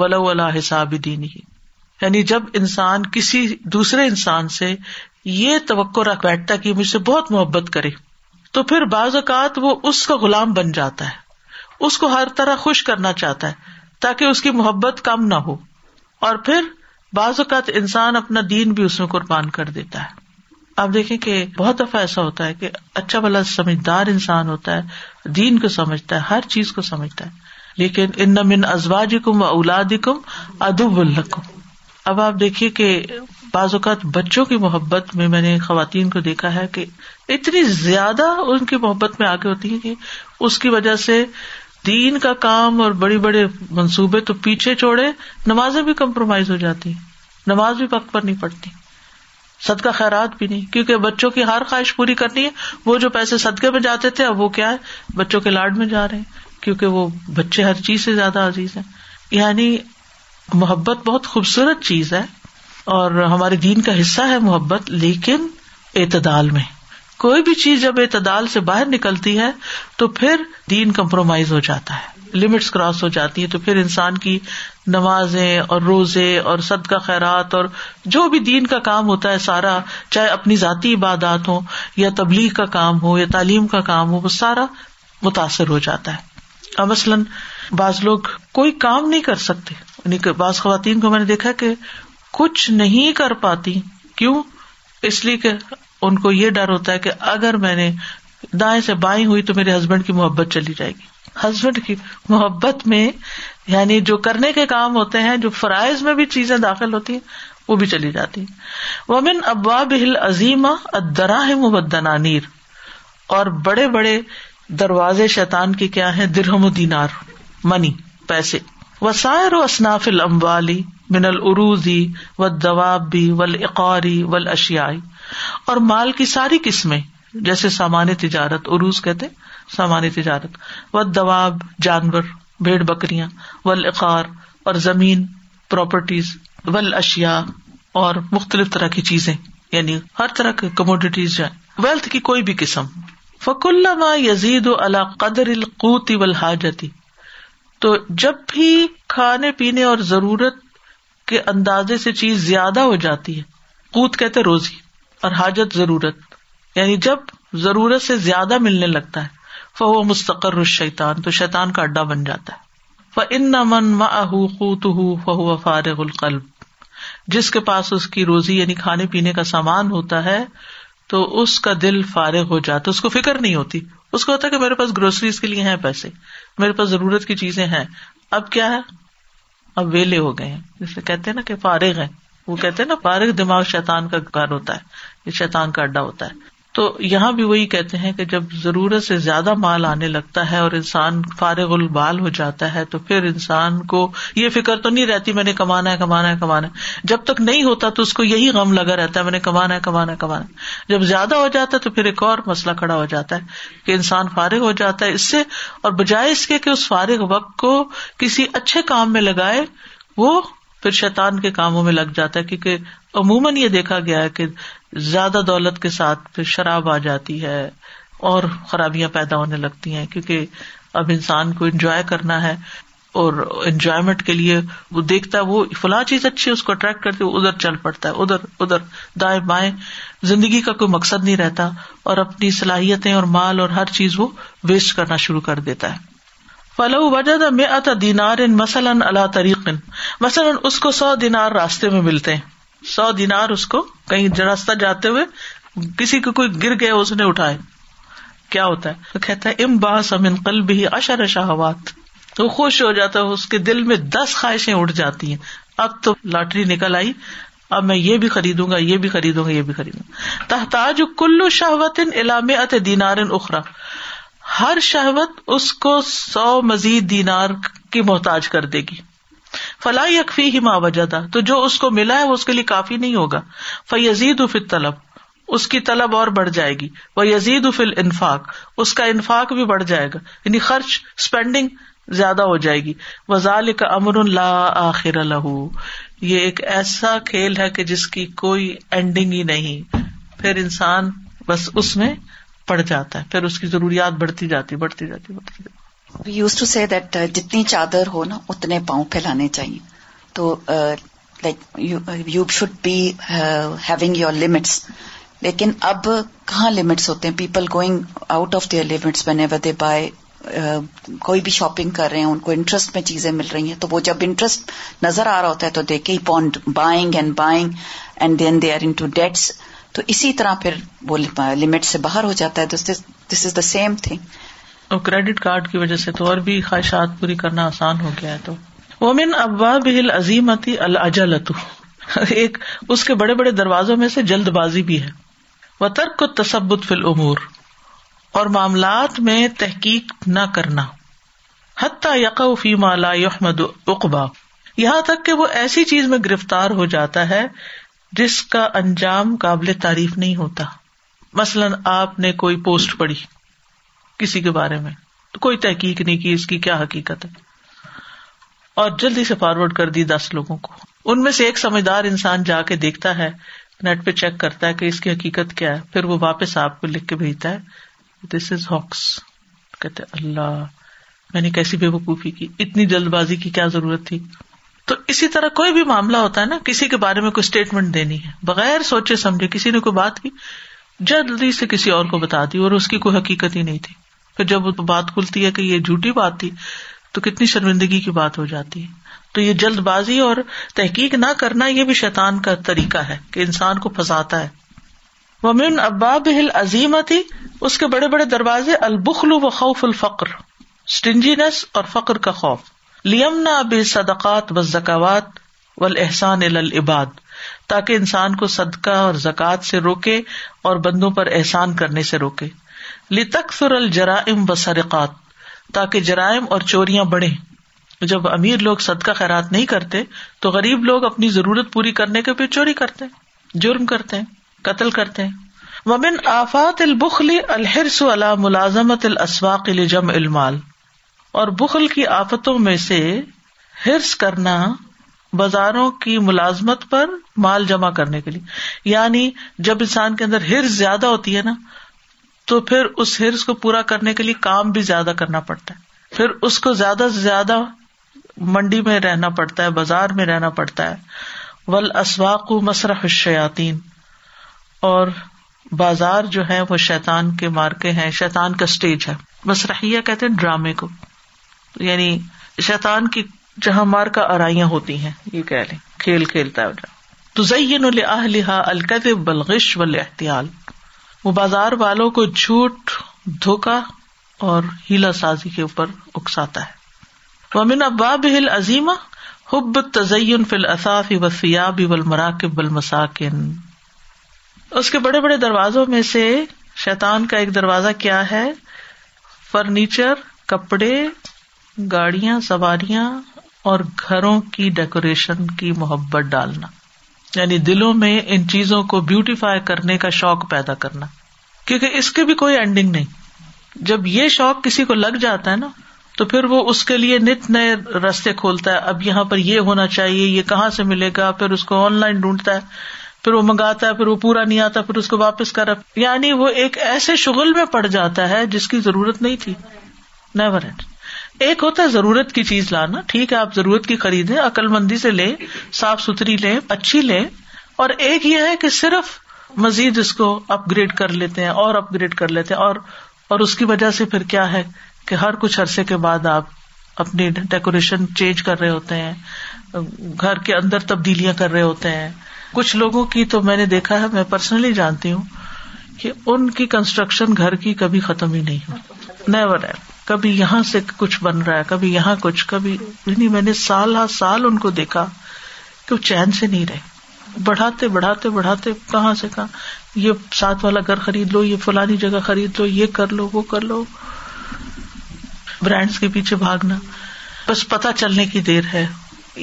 ولا اللہ حساب دینی ہی یعنی جب انسان کسی دوسرے انسان سے یہ توقع رکھ بیٹھتا کہ مجھ سے بہت محبت کرے تو پھر بعض اوقات وہ اس کا غلام بن جاتا ہے اس کو ہر طرح خوش کرنا چاہتا ہے تاکہ اس کی محبت کم نہ ہو اور پھر بعض اوقات انسان اپنا دین بھی اس میں قربان کر دیتا ہے آپ دیکھیں کہ بہت دفعہ ایسا ہوتا ہے کہ اچھا بلا سمجھدار انسان ہوتا ہے دین کو سمجھتا ہے ہر چیز کو سمجھتا ہے لیکن ان نمن ازواج کم و اولاد کم ادب الحکم اب آپ دیکھیے کہ بعض اوقات بچوں کی محبت میں میں نے خواتین کو دیکھا ہے کہ اتنی زیادہ ان کی محبت میں آگے ہوتی ہے کہ اس کی وجہ سے دین کا کام اور بڑی بڑے منصوبے تو پیچھے چھوڑے نمازیں بھی کمپرومائز ہو جاتی نماز بھی وقت پر نہیں پڑتی صدقہ خیرات بھی نہیں کیونکہ بچوں کی ہر خواہش پوری کرنی ہے وہ جو پیسے صدقے میں جاتے تھے اب وہ کیا ہے بچوں کے لاڈ میں جا رہے ہیں کیونکہ وہ بچے ہر چیز سے زیادہ عزیز ہیں یعنی محبت بہت خوبصورت چیز ہے اور ہمارے دین کا حصہ ہے محبت لیکن اعتدال میں کوئی بھی چیز جب اعتدال سے باہر نکلتی ہے تو پھر دین کمپرومائز ہو جاتا ہے لمٹس کراس ہو جاتی ہے تو پھر انسان کی نمازیں اور روزے اور صدقہ خیرات اور جو بھی دین کا کام ہوتا ہے سارا چاہے اپنی ذاتی عبادات ہوں یا تبلیغ کا کام ہو یا تعلیم کا کام ہو وہ سارا متاثر ہو جاتا ہے مثلاً بعض لوگ کوئی کام نہیں کر سکتے یعنی کہ بعض خواتین کو میں نے دیکھا کہ کچھ نہیں کر پاتی کیوں اس لیے کہ ان کو یہ ڈر ہوتا ہے کہ اگر میں نے دائیں سے بائیں ہوئی تو میرے ہسبینڈ کی محبت چلی جائے گی ہسبینڈ کی محبت میں یعنی جو کرنے کے کام ہوتے ہیں جو فرائض میں بھی چیزیں داخل ہوتی ہیں وہ بھی چلی جاتی ہیں وہ ہل عظیم ادراہ محبد نانیر اور بڑے بڑے دروازے شیتان کے کیا ہے درہم و دینار منی پیسے وسائر و اصناف الموالی بن العروضی وداب و العقاری ول اشیائی اور مال کی ساری قسمیں جیسے سامان تجارت عروج کہتے سامان تجارت و دواب جانور بھیڑ بکریاں و اور زمین پراپرٹیز ولاشیا اور مختلف طرح کی چیزیں یعنی ہر طرح کے کموڈیٹیز جائیں ویلتھ کی کوئی بھی قسم فک اللہ یزید و اللہ قدر القوتی و الحاجتی تو جب بھی کھانے پینے اور ضرورت کے اندازے سے چیز زیادہ ہو جاتی ہے کوت کہتے روزی اور حاجت ضرورت یعنی جب ضرورت سے زیادہ ملنے لگتا ہے فہو مستقر شیتان تو شیتان کا اڈا بن جاتا ہے ف ان نمن و اہ فہو فارغ القلب جس کے پاس اس کی روزی یعنی کھانے پینے کا سامان ہوتا ہے تو اس کا دل فارغ ہو جاتا اس کو فکر نہیں ہوتی اس کو ہوتا ہے کہ میرے پاس گروسریز کے لیے ہیں پیسے میرے پاس ضرورت کی چیزیں ہیں اب کیا ہے اب ویلے ہو گئے ہیں جسے کہتے ہیں نا کہ فارغ ہیں وہ کہتے ہیں نا فارغ دماغ شیتان کا کار ہوتا ہے یہ شیتان کا اڈا ہوتا ہے تو یہاں بھی وہی کہتے ہیں کہ جب ضرورت سے زیادہ مال آنے لگتا ہے اور انسان فارغ البال ہو جاتا ہے تو پھر انسان کو یہ فکر تو نہیں رہتی میں نے کمانا ہے کمانا ہے کمانا ہے جب تک نہیں ہوتا تو اس کو یہی غم لگا رہتا ہے میں نے کمانا ہے کمانا ہے کمانا ہے جب زیادہ ہو جاتا ہے تو پھر ایک اور مسئلہ کھڑا ہو جاتا ہے کہ انسان فارغ ہو جاتا ہے اس سے اور بجائے اس کے کہ اس فارغ وقت کو کسی اچھے کام میں لگائے وہ پھر شیتان کے کاموں میں لگ جاتا ہے کیونکہ عموماً یہ دیکھا گیا ہے کہ زیادہ دولت کے ساتھ پھر شراب آ جاتی ہے اور خرابیاں پیدا ہونے لگتی ہیں کیونکہ اب انسان کو انجوائے کرنا ہے اور انجوائمنٹ کے لیے وہ دیکھتا ہے وہ فلاں چیز اچھی اس کو اٹریکٹ کرتی وہ ادھر چل پڑتا ہے ادھر ادھر دائیں بائیں زندگی کا کوئی مقصد نہیں رہتا اور اپنی صلاحیتیں اور مال اور ہر چیز وہ ویسٹ کرنا شروع کر دیتا ہے فلو دینار ان مثلاً اللہ تریقن مثلاً اس کو سو دینار راستے میں ملتے ہیں سو دینار اس کو کہیں راستہ جاتے ہوئے کسی کو کوئی گر گئے اٹھائے کیا ہوتا ہے تو کہتا ہے ام باس امن قلب ہی اشر شاہوات وہ خوش ہو جاتا ہے اس کے دل میں دس خواہشیں اٹھ جاتی ہیں اب تو لاٹری نکل آئی اب میں یہ بھی خریدوں گا یہ بھی خریدوں گا یہ بھی خریدوں گا تحتاج کلو شہوت ان علام ات دینار ان اخرا ہر شہوت اس کو سو مزید دینار کی محتاج کر دے گی فلاح یک ہی ماں وجہ تو جو اس کو ملا ہے وہ اس کے لیے کافی نہیں ہوگا فیزید عزیز طلب اس کی طلب اور بڑھ جائے گی وہ یزید افل انفاق اس کا انفاق بھی بڑھ جائے گا یعنی خرچ اسپینڈنگ زیادہ ہو جائے گی وزال کا امر اللہ آخر الح یہ ایک ایسا کھیل ہے کہ جس کی کوئی اینڈنگ ہی نہیں پھر انسان بس اس میں پڑ جاتا ہے پھر اس کی ضروریات بڑھتی جاتی بڑھتی جاتی بڑھتی جاتی we use to see that جتنی چادر ہو نا اتنے پاؤں پھیلانے چاہیے تو like you should be having your limits لیکن اب کہاں لمٹس ہوتے ہیں people going out of their limits بنے و دے بائی کوئی بھی شاپنگ کر رہے ہیں ان کو انٹرسٹ میں چیزیں مل رہی ہیں تو وہ جب انٹرسٹ نظر آ رہا ہوتا ہے تو دیکھے pound buying and buying and then they are into debts تو اسی طرح پھر وہ لمٹ uh, سے باہر ہو جاتا ہے this is the same thing اور کریڈٹ کارڈ کی وجہ سے تو اور بھی خواہشات پوری کرنا آسان ہو گیا ہے تو وومن ابا بڑے عظیم میں سے جلد بازی بھی ہے و ترک کو تصبت فل امور اور معاملات میں تحقیق نہ کرنا حتیٰ فی مالا اقبا یہاں تک کہ وہ ایسی چیز میں گرفتار ہو جاتا ہے جس کا انجام قابل تعریف نہیں ہوتا مثلاً آپ نے کوئی پوسٹ پڑھی کسی کے بارے میں تو کوئی تحقیق نہیں کی اس کی کیا حقیقت ہے اور جلدی سے فارورڈ کر دی دس لوگوں کو ان میں سے ایک سمجھدار انسان جا کے دیکھتا ہے نیٹ پہ چیک کرتا ہے کہ اس کی حقیقت کیا ہے پھر وہ واپس آپ کو لکھ کے بھیجتا ہے دس از ہاکس کہتے اللہ میں نے کیسی بے وقوفی کی اتنی جلد بازی کی کیا ضرورت تھی تو اسی طرح کوئی بھی معاملہ ہوتا ہے نا کسی کے بارے میں کوئی اسٹیٹمنٹ دینی ہے بغیر سوچے سمجھے کسی نے کوئی بات کی جلدی سے کسی اور کو بتا دی اور اس کی کوئی حقیقت ہی نہیں تھی پھر جب بات کھلتی ہے کہ یہ جھوٹی بات تھی تو کتنی شرمندگی کی بات ہو جاتی ہے تو یہ جلد بازی اور تحقیق نہ کرنا یہ بھی شیتان کا طریقہ ہے کہ انسان کو پھنساتا ہے اس کے بڑے بڑے دروازے البخل و خوف الفقر اسٹنجینس اور فخر کا خوف لیم نہ اب صدقات و زکاوات و احسان العباد تاکہ انسان کو صدقہ اور زکوات سے روکے اور بندوں پر احسان کرنے سے روکے لکثر الجرائم سرقات تاکہ جرائم اور چوریاں بڑھے جب امیر لوگ صدقہ خیرات نہیں کرتے تو غریب لوگ اپنی ضرورت پوری کرنے کے پہ چوری کرتے ہیں جرم کرتے ہیں قتل کرتے ہیں ومن آفات البخل الحرس ملازمت الاسواق لجمع المال اور بخل کی آفتوں میں سے ہرس کرنا بازاروں کی ملازمت پر مال جمع کرنے کے لیے یعنی جب انسان کے اندر ہرس زیادہ ہوتی ہے نا تو پھر اس ہرس کو پورا کرنے کے لیے کام بھی زیادہ کرنا پڑتا ہے پھر اس کو زیادہ سے زیادہ منڈی میں رہنا پڑتا ہے بازار میں رہنا پڑتا ہے ول اسواق مسرح شیاتی اور بازار جو ہے وہ شیتان کے مارکے ہیں شیتان کا اسٹیج ہے مسرحیہ کہتے ہیں ڈرامے کو یعنی شیتان کی جہاں مارکا ارائیاں ہوتی ہیں یہ کہہ لیں کھیل کھیلتا ہے تو لا الکد بلغش و احتیال وہ بازار والوں کو جھوٹ دھوکا اور ہیلا سازی کے اوپر اکساتا ہے ومن اباب ہل عظیم حب تزین فل اصاف و سیاب اب مراکب بل مساکن اس کے بڑے بڑے دروازوں میں سے شیتان کا ایک دروازہ کیا ہے فرنیچر کپڑے گاڑیاں سواریاں اور گھروں کی ڈیکوریشن کی محبت ڈالنا یعنی دلوں میں ان چیزوں کو بیوٹیفائی کرنے کا شوق پیدا کرنا کیونکہ اس کی بھی کوئی اینڈنگ نہیں جب یہ شوق کسی کو لگ جاتا ہے نا تو پھر وہ اس کے لیے نت نئے رستے کھولتا ہے اب یہاں پر یہ ہونا چاہیے یہ کہاں سے ملے گا پھر اس کو آن لائن ڈھونڈتا ہے پھر وہ منگاتا ہے پھر وہ پورا نہیں آتا پھر اس کو واپس کر یعنی وہ ایک ایسے شغل میں پڑ جاتا ہے جس کی ضرورت نہیں تھی نیور اینڈ ایک ہوتا ہے ضرورت کی چیز لانا ٹھیک ہے آپ ضرورت کی خریدیں عقل مندی سے لیں صاف ستھری لیں اچھی لیں اور ایک یہ ہے کہ صرف مزید اس کو اپ گریڈ کر لیتے ہیں اور اپ گریڈ کر لیتے ہیں اور اور اس کی وجہ سے پھر کیا ہے کہ ہر کچھ عرصے کے بعد آپ اپنی ڈیکوریشن چینج کر رہے ہوتے ہیں گھر کے اندر تبدیلیاں کر رہے ہوتے ہیں کچھ لوگوں کی تو میں نے دیکھا ہے میں پرسنلی جانتی ہوں کہ ان کی کنسٹرکشن گھر کی کبھی ختم ہی نہیں ہو نیور ایور کبھی یہاں سے کچھ بن رہا ہے کبھی یہاں کچھ کبھی نہیں یعنی میں نے سال ہر سال ان کو دیکھا کہ وہ چین سے نہیں رہے بڑھاتے بڑھاتے بڑھاتے کہاں سے کہاں یہ ساتھ والا گھر خرید لو یہ فلانی جگہ خرید لو یہ کر لو وہ کر لو برانڈس کے پیچھے بھاگنا بس پتا چلنے کی دیر ہے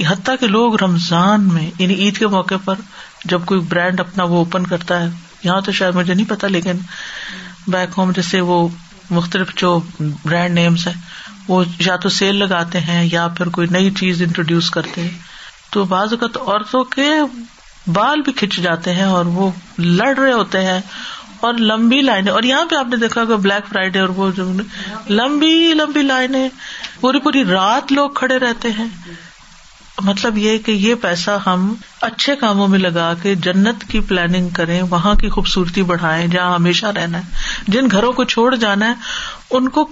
حتیٰ کہ لوگ رمضان میں یعنی عید کے موقع پر جب کوئی برانڈ اپنا وہ اوپن کرتا ہے یہاں تو شاید مجھے نہیں پتا لیکن بیک ہوم جیسے وہ مختلف جو برانڈ نیمس ہیں وہ یا تو سیل لگاتے ہیں یا پھر کوئی نئی چیز انٹروڈیوس کرتے ہیں تو بعض اوقات عورتوں کے بال بھی کھنچ جاتے ہیں اور وہ لڑ رہے ہوتے ہیں اور لمبی لائنیں اور یہاں پہ آپ نے دیکھا کہ بلیک فرائیڈے اور وہ لمبی لمبی لائنیں پوری پوری رات لوگ کھڑے رہتے ہیں مطلب یہ کہ یہ پیسہ ہم اچھے کاموں میں لگا کے جنت کی پلاننگ کریں وہاں کی خوبصورتی بڑھائیں جہاں ہمیشہ رہنا ہے جن گھروں کو چھوڑ جانا ہے ان کو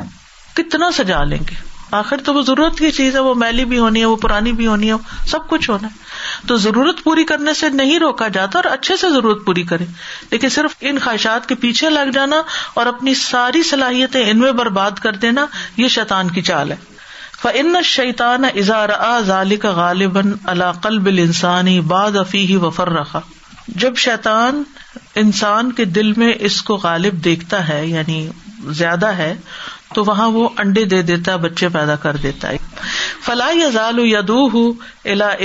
کتنا سجا لیں گے آخر تو وہ ضرورت کی چیز ہے وہ میلی بھی ہونی ہے وہ پرانی بھی ہونی ہے سب کچھ ہونا ہے تو ضرورت پوری کرنے سے نہیں روکا جاتا اور اچھے سے ضرورت پوری کرے لیکن صرف ان خواہشات کے پیچھے لگ جانا اور اپنی ساری صلاحیتیں ان میں برباد کر دینا یہ شیطان کی چال ہے فن شیطان اظہار کا غالباً انسانی قلب السانی ہی وفر رکھا جب شیطان انسان کے دل میں اس کو غالب دیکھتا ہے یعنی زیادہ ہے تو وہاں وہ انڈے دے دیتا ہے بچے پیدا کر دیتا ہے فلاح یا یدو یادو ہُو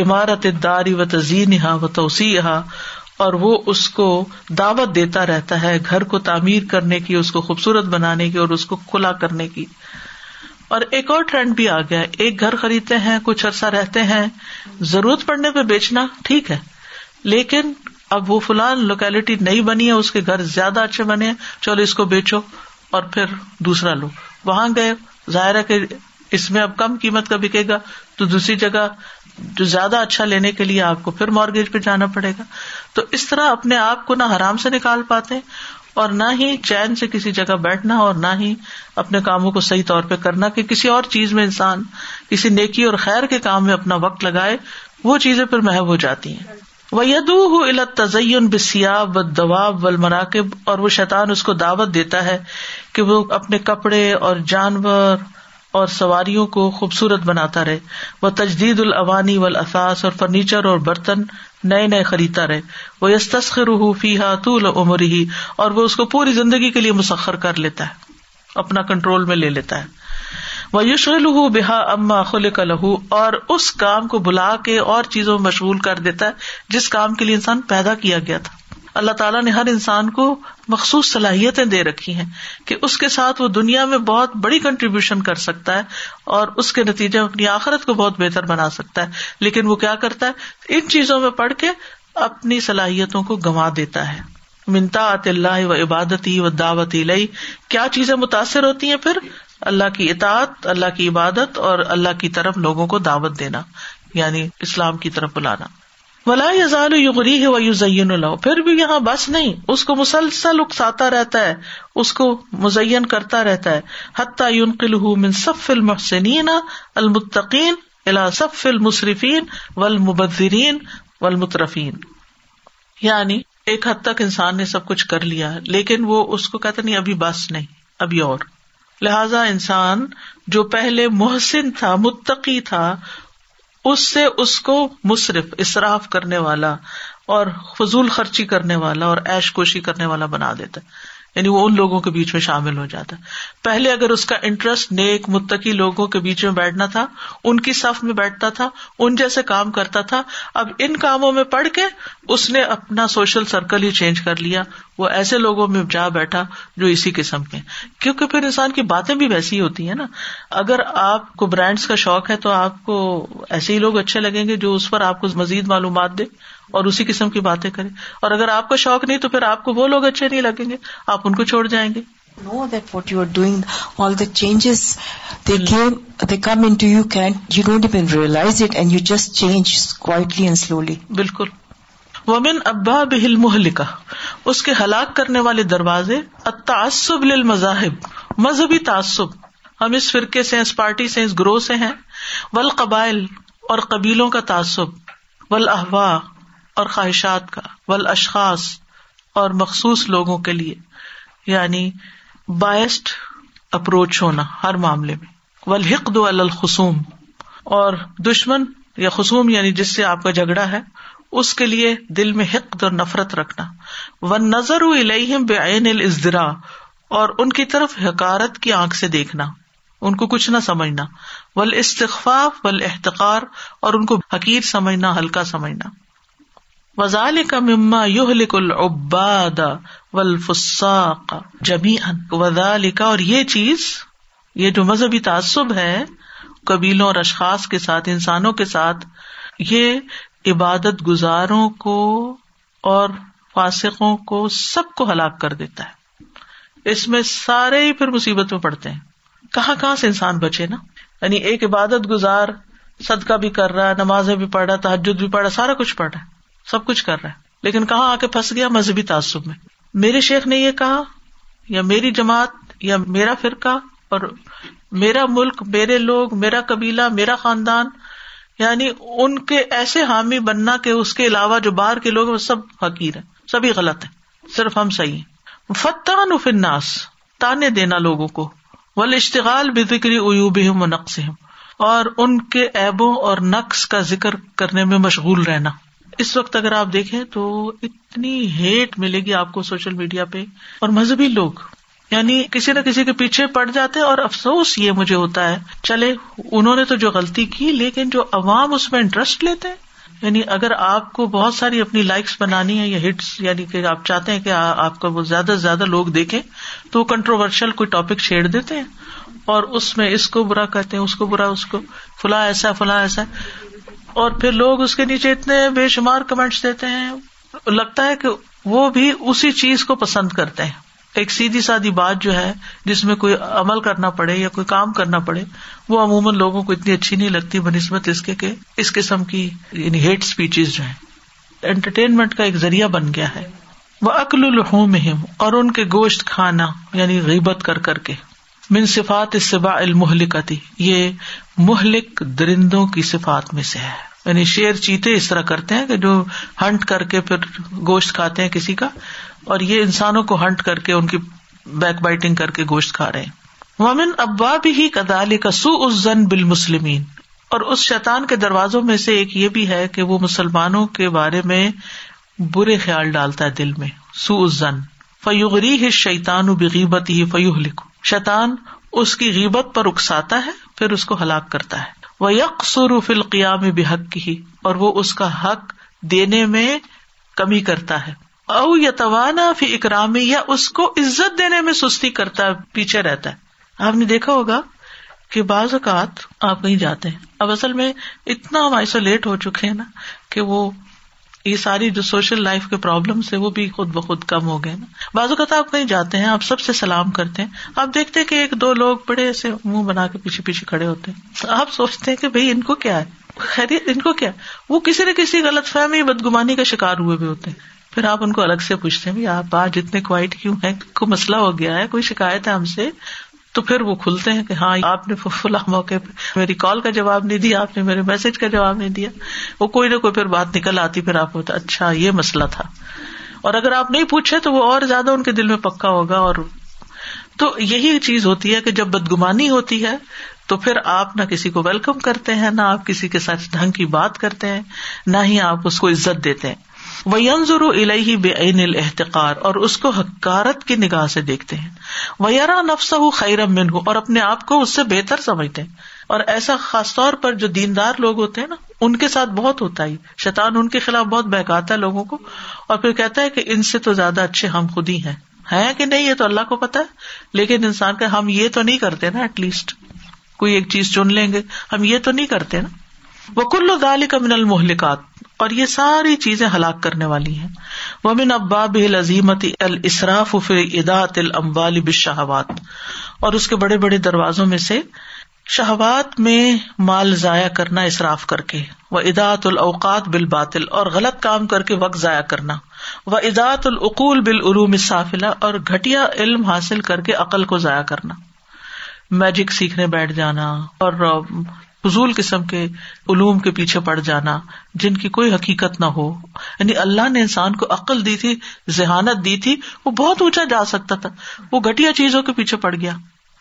عمارت داری و تزین ہا و توسیع ہا اور وہ اس کو دعوت دیتا رہتا ہے گھر کو تعمیر کرنے کی اس کو خوبصورت بنانے کی اور اس کو کھلا کرنے کی اور ایک اور ٹرینڈ بھی آ گیا ایک گھر خریدتے ہیں کچھ عرصہ رہتے ہیں ضرورت پڑنے پہ بیچنا ٹھیک ہے لیکن اب وہ فلان لوکیلٹی نہیں بنی ہے اس کے گھر زیادہ اچھے بنے ہیں چلو اس کو بیچو اور پھر دوسرا لو وہاں گئے ظاہر ہے کہ اس میں اب کم قیمت کا بکے گا تو دوسری جگہ جو زیادہ اچھا لینے کے لیے آپ کو پھر مارگیج پہ جانا پڑے گا تو اس طرح اپنے آپ کو نہ حرام سے نکال پاتے اور نہ ہی چین سے کسی جگہ بیٹھنا اور نہ ہی اپنے کاموں کو صحیح طور پہ کرنا کہ کسی اور چیز میں انسان کسی نیکی اور خیر کے کام میں اپنا وقت لگائے وہ چیزیں پھر محب ہو جاتی ہیں وہ یدو التز بسیاب و و المراکب اور وہ شیطان اس کو دعوت دیتا ہے کہ وہ اپنے کپڑے اور جانور اور سواریوں کو خوبصورت بناتا رہے وہ تجدید العوانی و اور فرنیچر اور برتن نئے نئے خریدتا رہے وہ یس ہا طول عمر ہی اور وہ اس کو پوری زندگی کے لیے مسخر کر لیتا ہے اپنا کنٹرول میں لے لیتا ہے وہ یوش لہ بیہا اما خل کا لہو اور اس کام کو بلا کے اور چیزوں میں مشغول کر دیتا ہے جس کام کے لیے انسان پیدا کیا گیا تھا اللہ تعالیٰ نے ہر انسان کو مخصوص صلاحیتیں دے رکھی ہیں کہ اس کے ساتھ وہ دنیا میں بہت بڑی کنٹریبیوشن کر سکتا ہے اور اس کے نتیجے میں اپنی آخرت کو بہت بہتر بنا سکتا ہے لیکن وہ کیا کرتا ہے ان چیزوں میں پڑھ کے اپنی صلاحیتوں کو گنوا دیتا ہے عط اللہ و عبادتی و دعوت لئی کیا چیزیں متاثر ہوتی ہیں پھر اللہ کی اطاعت اللہ کی عبادت اور اللہ کی طرف لوگوں کو دعوت دینا یعنی اسلام کی طرف بلانا ولا یزال ہے پھر بھی یہاں بس نہیں اس کو مسلسل اکساتا رہتا ہے اس کو مزین کرتا رہتا ہے حتیٰ من صف المحسنین المتقین الا صف المصرفین والمبذرین والمترفین یعنی ایک حد تک انسان نے سب کچھ کر لیا لیکن وہ اس کو کہتا نہیں ابھی بس نہیں ابھی اور لہذا انسان جو پہلے محسن تھا متقی تھا اس سے اس کو مصرف اصراف کرنے والا اور فضول خرچی کرنے والا اور ایش کوشی کرنے والا بنا دیتا ہے یعنی وہ ان لوگوں کے بیچ میں شامل ہو جاتا ہے پہلے اگر اس کا انٹرسٹ نیک متقی لوگوں کے بیچ میں بیٹھنا تھا ان کی صف میں بیٹھتا تھا ان جیسے کام کرتا تھا اب ان کاموں میں پڑھ کے اس نے اپنا سوشل سرکل ہی چینج کر لیا وہ ایسے لوگوں میں جا بیٹھا جو اسی قسم کے کیونکہ پھر انسان کی باتیں بھی ویسی ہی ہوتی ہیں نا اگر آپ کو برانڈس کا شوق ہے تو آپ کو ایسے ہی لوگ اچھے لگیں گے جو اس پر آپ کو مزید معلومات دے اور اسی قسم کی باتیں کریں اور اگر آپ کو شوق نہیں تو پھر آپ کو وہ لوگ اچھے نہیں لگیں گے آپ ان کو چھوڑ جائیں گے know that what you are doing all the changes they came they come into you can you don't even realize it and you just change quietly and slowly بالکل ومن ابا بہل محلکا اس کے ہلاک کرنے والے دروازے تعصب للمذاہب مذہبی تعصب ہم اس فرقے سے اس پارٹی سے اس گروہ سے ہیں ول قبائل اور قبیلوں کا تعصب ول احوا اور خواہشات کا ول اشخاص اور مخصوص لوگوں کے لیے یعنی اپروچ ہونا ہر معاملے میں دو الخصوم اور دشمن یا خصوم یعنی جس سے آپ کا جھگڑا ہے اس کے لیے دل میں اور نفرت رکھنا و نظر بے عین الزرا اور ان کی طرف حکارت کی آنکھ سے دیکھنا ان کو کچھ نہ سمجھنا ول استخفاف ول احتقار اور ان کو حقیر سمجھنا ہلکا سمجھنا وزال کا مما یح لکل اباد و الفساکہ جب وزال کا اور یہ چیز یہ جو مذہبی تعصب ہے قبیلوں اور اشخاص کے ساتھ انسانوں کے ساتھ یہ عبادت گزاروں کو اور فاسقوں کو سب کو ہلاک کر دیتا ہے اس میں سارے ہی پھر مصیبت میں پڑتے ہیں کہاں کہاں سے انسان بچے نا یعنی ایک عبادت گزار صدقہ بھی کر رہا نماز بھی پڑھ رہا تحجد بھی پڑھ رہا سارا کچھ پڑھ رہا ہے سب کچھ کر رہا ہے لیکن کہاں آ کے پھنس گیا مذہبی تعصب میں میرے شیخ نے یہ کہا یا میری جماعت یا میرا فرقہ اور میرا ملک میرے لوگ میرا قبیلہ میرا خاندان یعنی ان کے ایسے حامی بننا کہ اس کے علاوہ جو باہر کے لوگ وہ سب حقیر ہیں سبھی غلط ہیں صرف ہم صحیح ہیں فتح و تانے دینا لوگوں کو اشتغال بے فکری اوبی و نقص ہوں اور ان کے ایبوں اور نقص کا ذکر کرنے میں مشغول رہنا اس وقت اگر آپ دیکھیں تو اتنی ہیٹ ملے گی آپ کو سوشل میڈیا پہ اور مذہبی لوگ یعنی کسی نہ کسی کے پیچھے پڑ جاتے اور افسوس یہ مجھے ہوتا ہے چلے انہوں نے تو جو غلطی کی لیکن جو عوام اس میں انٹرسٹ لیتے ہیں یعنی اگر آپ کو بہت ساری اپنی لائکس بنانی ہے یا ہٹس یعنی کہ آپ چاہتے ہیں کہ آپ کو وہ زیادہ سے زیادہ لوگ دیکھیں تو وہ کنٹروورشل کوئی ٹاپک چھیڑ دیتے ہیں اور اس میں اس کو برا کہتے ہیں اس کو برا اس کو فلاں ایسا فلاں ایسا اور پھر لوگ اس کے نیچے اتنے بے شمار کمنٹس دیتے ہیں لگتا ہے کہ وہ بھی اسی چیز کو پسند کرتے ہیں ایک سیدھی سادی بات جو ہے جس میں کوئی عمل کرنا پڑے یا کوئی کام کرنا پڑے وہ عموماً لوگوں کو اتنی اچھی نہیں لگتی بنسبت اس کے کہ اس قسم کی یعنی ہیٹ اسپیچیز جو ہے انٹرٹینمنٹ کا ایک ذریعہ بن گیا ہے وہ عقل الحم اور ان کے گوشت کھانا یعنی غیبت کر کر کے منصفات صفات سبا المحلکتی یہ مہلک درندوں کی صفات میں سے ہے یعنی شیر چیتے اس طرح کرتے ہیں کہ جو ہنٹ کر کے پھر گوشت کھاتے ہیں کسی کا اور یہ انسانوں کو ہنٹ کر کے ان کی بیک بائٹنگ کر کے گوشت کھا رہے ہیں ومن ابا بھی ہی کا سو اس زن بال مسلمین اور اس شیتان کے دروازوں میں سے ایک یہ بھی ہے کہ وہ مسلمانوں کے بارے میں برے خیال ڈالتا ہے دل میں سو اس زن فیوغری ہی شیتان و بقیبتی لکھو شیطان اس کی غیبت پر اکساتا ہے پھر اس کو ہلاک کرتا ہے وہ یک سرف القیا بحق حق کی اور وہ اس کا حق دینے میں کمی کرتا ہے او یا توانا فی اکرامی یا اس کو عزت دینے میں سستی کرتا ہے پیچھے رہتا ہے آپ نے دیکھا ہوگا کہ بعض اوقات آپ کہیں جاتے ہیں اب اصل میں اتنا ہم آئسولیٹ ہو چکے ہیں نا کہ وہ یہ ساری جو سوشل لائف کے پرابلمس ہے وہ بھی خود بخود کم ہو گئے نا بازو کہیں جاتے ہیں آپ سب سے سلام کرتے ہیں آپ دیکھتے ہیں کہ ایک دو لوگ بڑے ایسے منہ بنا کے پیچھے پیچھے کھڑے ہوتے ہیں آپ سوچتے ہیں کہ بھائی ان کو کیا ہے خیریت ان کو کیا وہ کسی نہ کسی غلط فہمی بدگمانی کا شکار ہوئے بھی ہوتے ہیں پھر آپ ان کو الگ سے پوچھتے ہیں آپ آج اتنے کوائٹ کیوں ہے کوئی مسئلہ ہو گیا ہے کوئی شکایت ہے ہم سے تو پھر وہ کھلتے ہیں کہ ہاں آپ نے فلا موقع پہ میری کال کا جواب نہیں دیا آپ نے میرے میسج کا جواب نہیں دیا وہ کوئی نہ کوئی پھر بات نکل آتی پھر آپ اچھا یہ مسئلہ تھا اور اگر آپ نہیں پوچھے تو وہ اور زیادہ ان کے دل میں پکا ہوگا اور تو یہی چیز ہوتی ہے کہ جب بدگمانی ہوتی ہے تو پھر آپ نہ کسی کو ویلکم کرتے ہیں نہ آپ کسی کے ساتھ ڈھنگ کی بات کرتے ہیں نہ ہی آپ اس کو عزت دیتے ہیں وہ الہی بے عین ال اور اس کو حکارت کی نگاہ سے دیکھتے ہیں اور اپنے آپ کو اس سے بہتر سمجھتے ہیں اور ایسا خاص طور پر جو دیندار لوگ ہوتے ہیں نا ان کے ساتھ بہت ہوتا ہے شیطان ان کے خلاف بہت بہکاتا ہے لوگوں کو اور پھر کہتا ہے کہ ان سے تو زیادہ اچھے ہم خود ہی ہیں ہے کہ نہیں یہ تو اللہ کو پتا ہے لیکن انسان کا ہم یہ تو نہیں کرتے نا ایٹ لیسٹ کوئی ایک چیز چن لیں گے ہم یہ تو نہیں کرتے نا وہ کلو کا کمن المحلکات اور یہ ساری چیزیں ہلاک کرنے والی ہیں ومن اور اس کے بڑے بڑے دروازوں میں سے شہوات میں مال ضائع کرنا اصراف کر کے اداۃ الاوقات بالباطل باطل اور غلط کام کر کے وقت ضائع کرنا و اضاط العقول بالعلوم صافلہ اور گھٹیا علم حاصل کر کے عقل کو ضائع کرنا میجک سیکھنے بیٹھ جانا اور فضول قسم کے علوم کے پیچھے پڑ جانا جن کی کوئی حقیقت نہ ہو یعنی اللہ نے انسان کو عقل دی تھی ذہانت دی تھی وہ بہت اونچا جا سکتا تھا وہ گٹیا چیزوں کے پیچھے پڑ گیا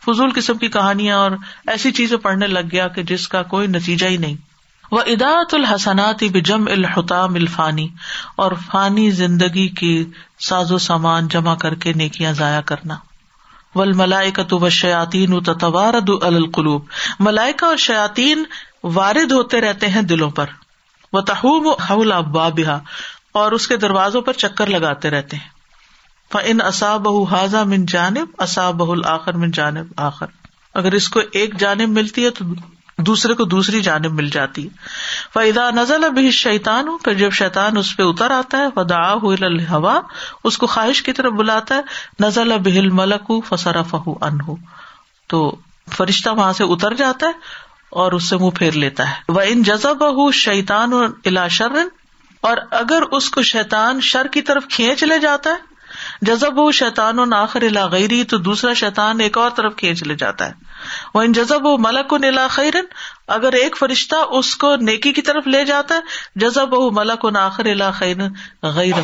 فضول قسم کی کہانیاں اور ایسی چیزیں پڑھنے لگ گیا کہ جس کا کوئی نتیجہ ہی نہیں وہ اداۃ الحسنات بجم الحتام الفانی اور فانی زندگی کی ساز و سامان جمع کر کے نیکیاں ضائع کرنا بل ملائکت شیاتی القلوب ملائکا شیاتی وارد ہوتے رہتے ہیں دلوں پر وہ تہو ہلا ابا بہا اور اس کے دروازوں پر چکر لگاتے رہتے ہیں ان اصا بہ من جانب اصاب بہل آخر من جانب آخر اگر اس کو ایک جانب ملتی ہے تو دوسرے کو دوسری جانب مل جاتی و ادا نزل اب شیتان ہوں پھر جب شیتان اس پہ اتر آتا ہے ودا ہوا اس کو خواہش کی طرف بلاتا ہے نزل نزلہ ملک فسرا فہ ان تو فرشتہ وہاں سے اتر جاتا ہے اور اس سے منہ پھیر لیتا ہے وہ ان جزب شیتان و الا شر اور اگر اس کو شیتان شر کی طرف کھینچ لے جاتا ہے جزب شیتان و نا آخر الیری تو دوسرا شیتان ایک اور طرف کھینچ لے جاتا ہے وہ ان جزب و ملک نیلا خیرن اگر ایک فرشتہ اس کو نیکی کی طرف لے جاتا ہے جزب و ملک ناخر الا خیرن غیر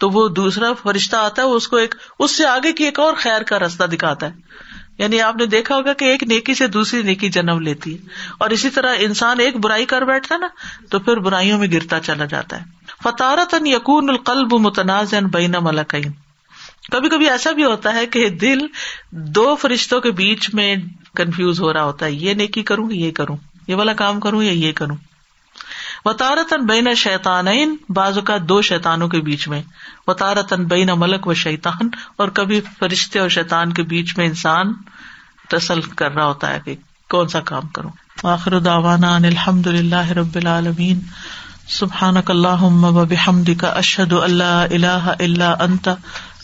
تو وہ دوسرا فرشتہ آتا ہے اس کو ایک اس سے آگے کی ایک اور خیر کا راستہ دکھاتا ہے یعنی آپ نے دیکھا ہوگا کہ ایک نیکی سے دوسری نیکی جنم لیتی ہے اور اسی طرح انسان ایک برائی کر بیٹھتا ہے نا تو پھر برائیوں میں گرتا چلا جاتا ہے فتارت یقون القلب متنازع بین ملکین کبھی کبھی ایسا بھی ہوتا ہے کہ دل دو فرشتوں کے بیچ میں کنفیوز ہو رہا ہوتا ہے یہ نہیں کی کروں یہ کروں یہ والا کام کروں یا یہ کروں وطارتن بین شیتان بعض کا دو شیتانوں کے بیچ میں وطارتن بین ملک و شیتان اور کبھی فرشتے اور شیتان کے بیچ میں انسان تسل کر رہا ہوتا ہے کہ کون سا کام کروں آخر داوانا الحمد اللہ رب العالمین بحمد کا اشد اللہ اللہ اللہ انت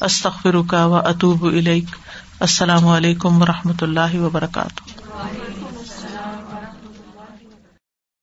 استخر کا اطوب السلام علیکم و رحمۃ اللہ وبرکاتہ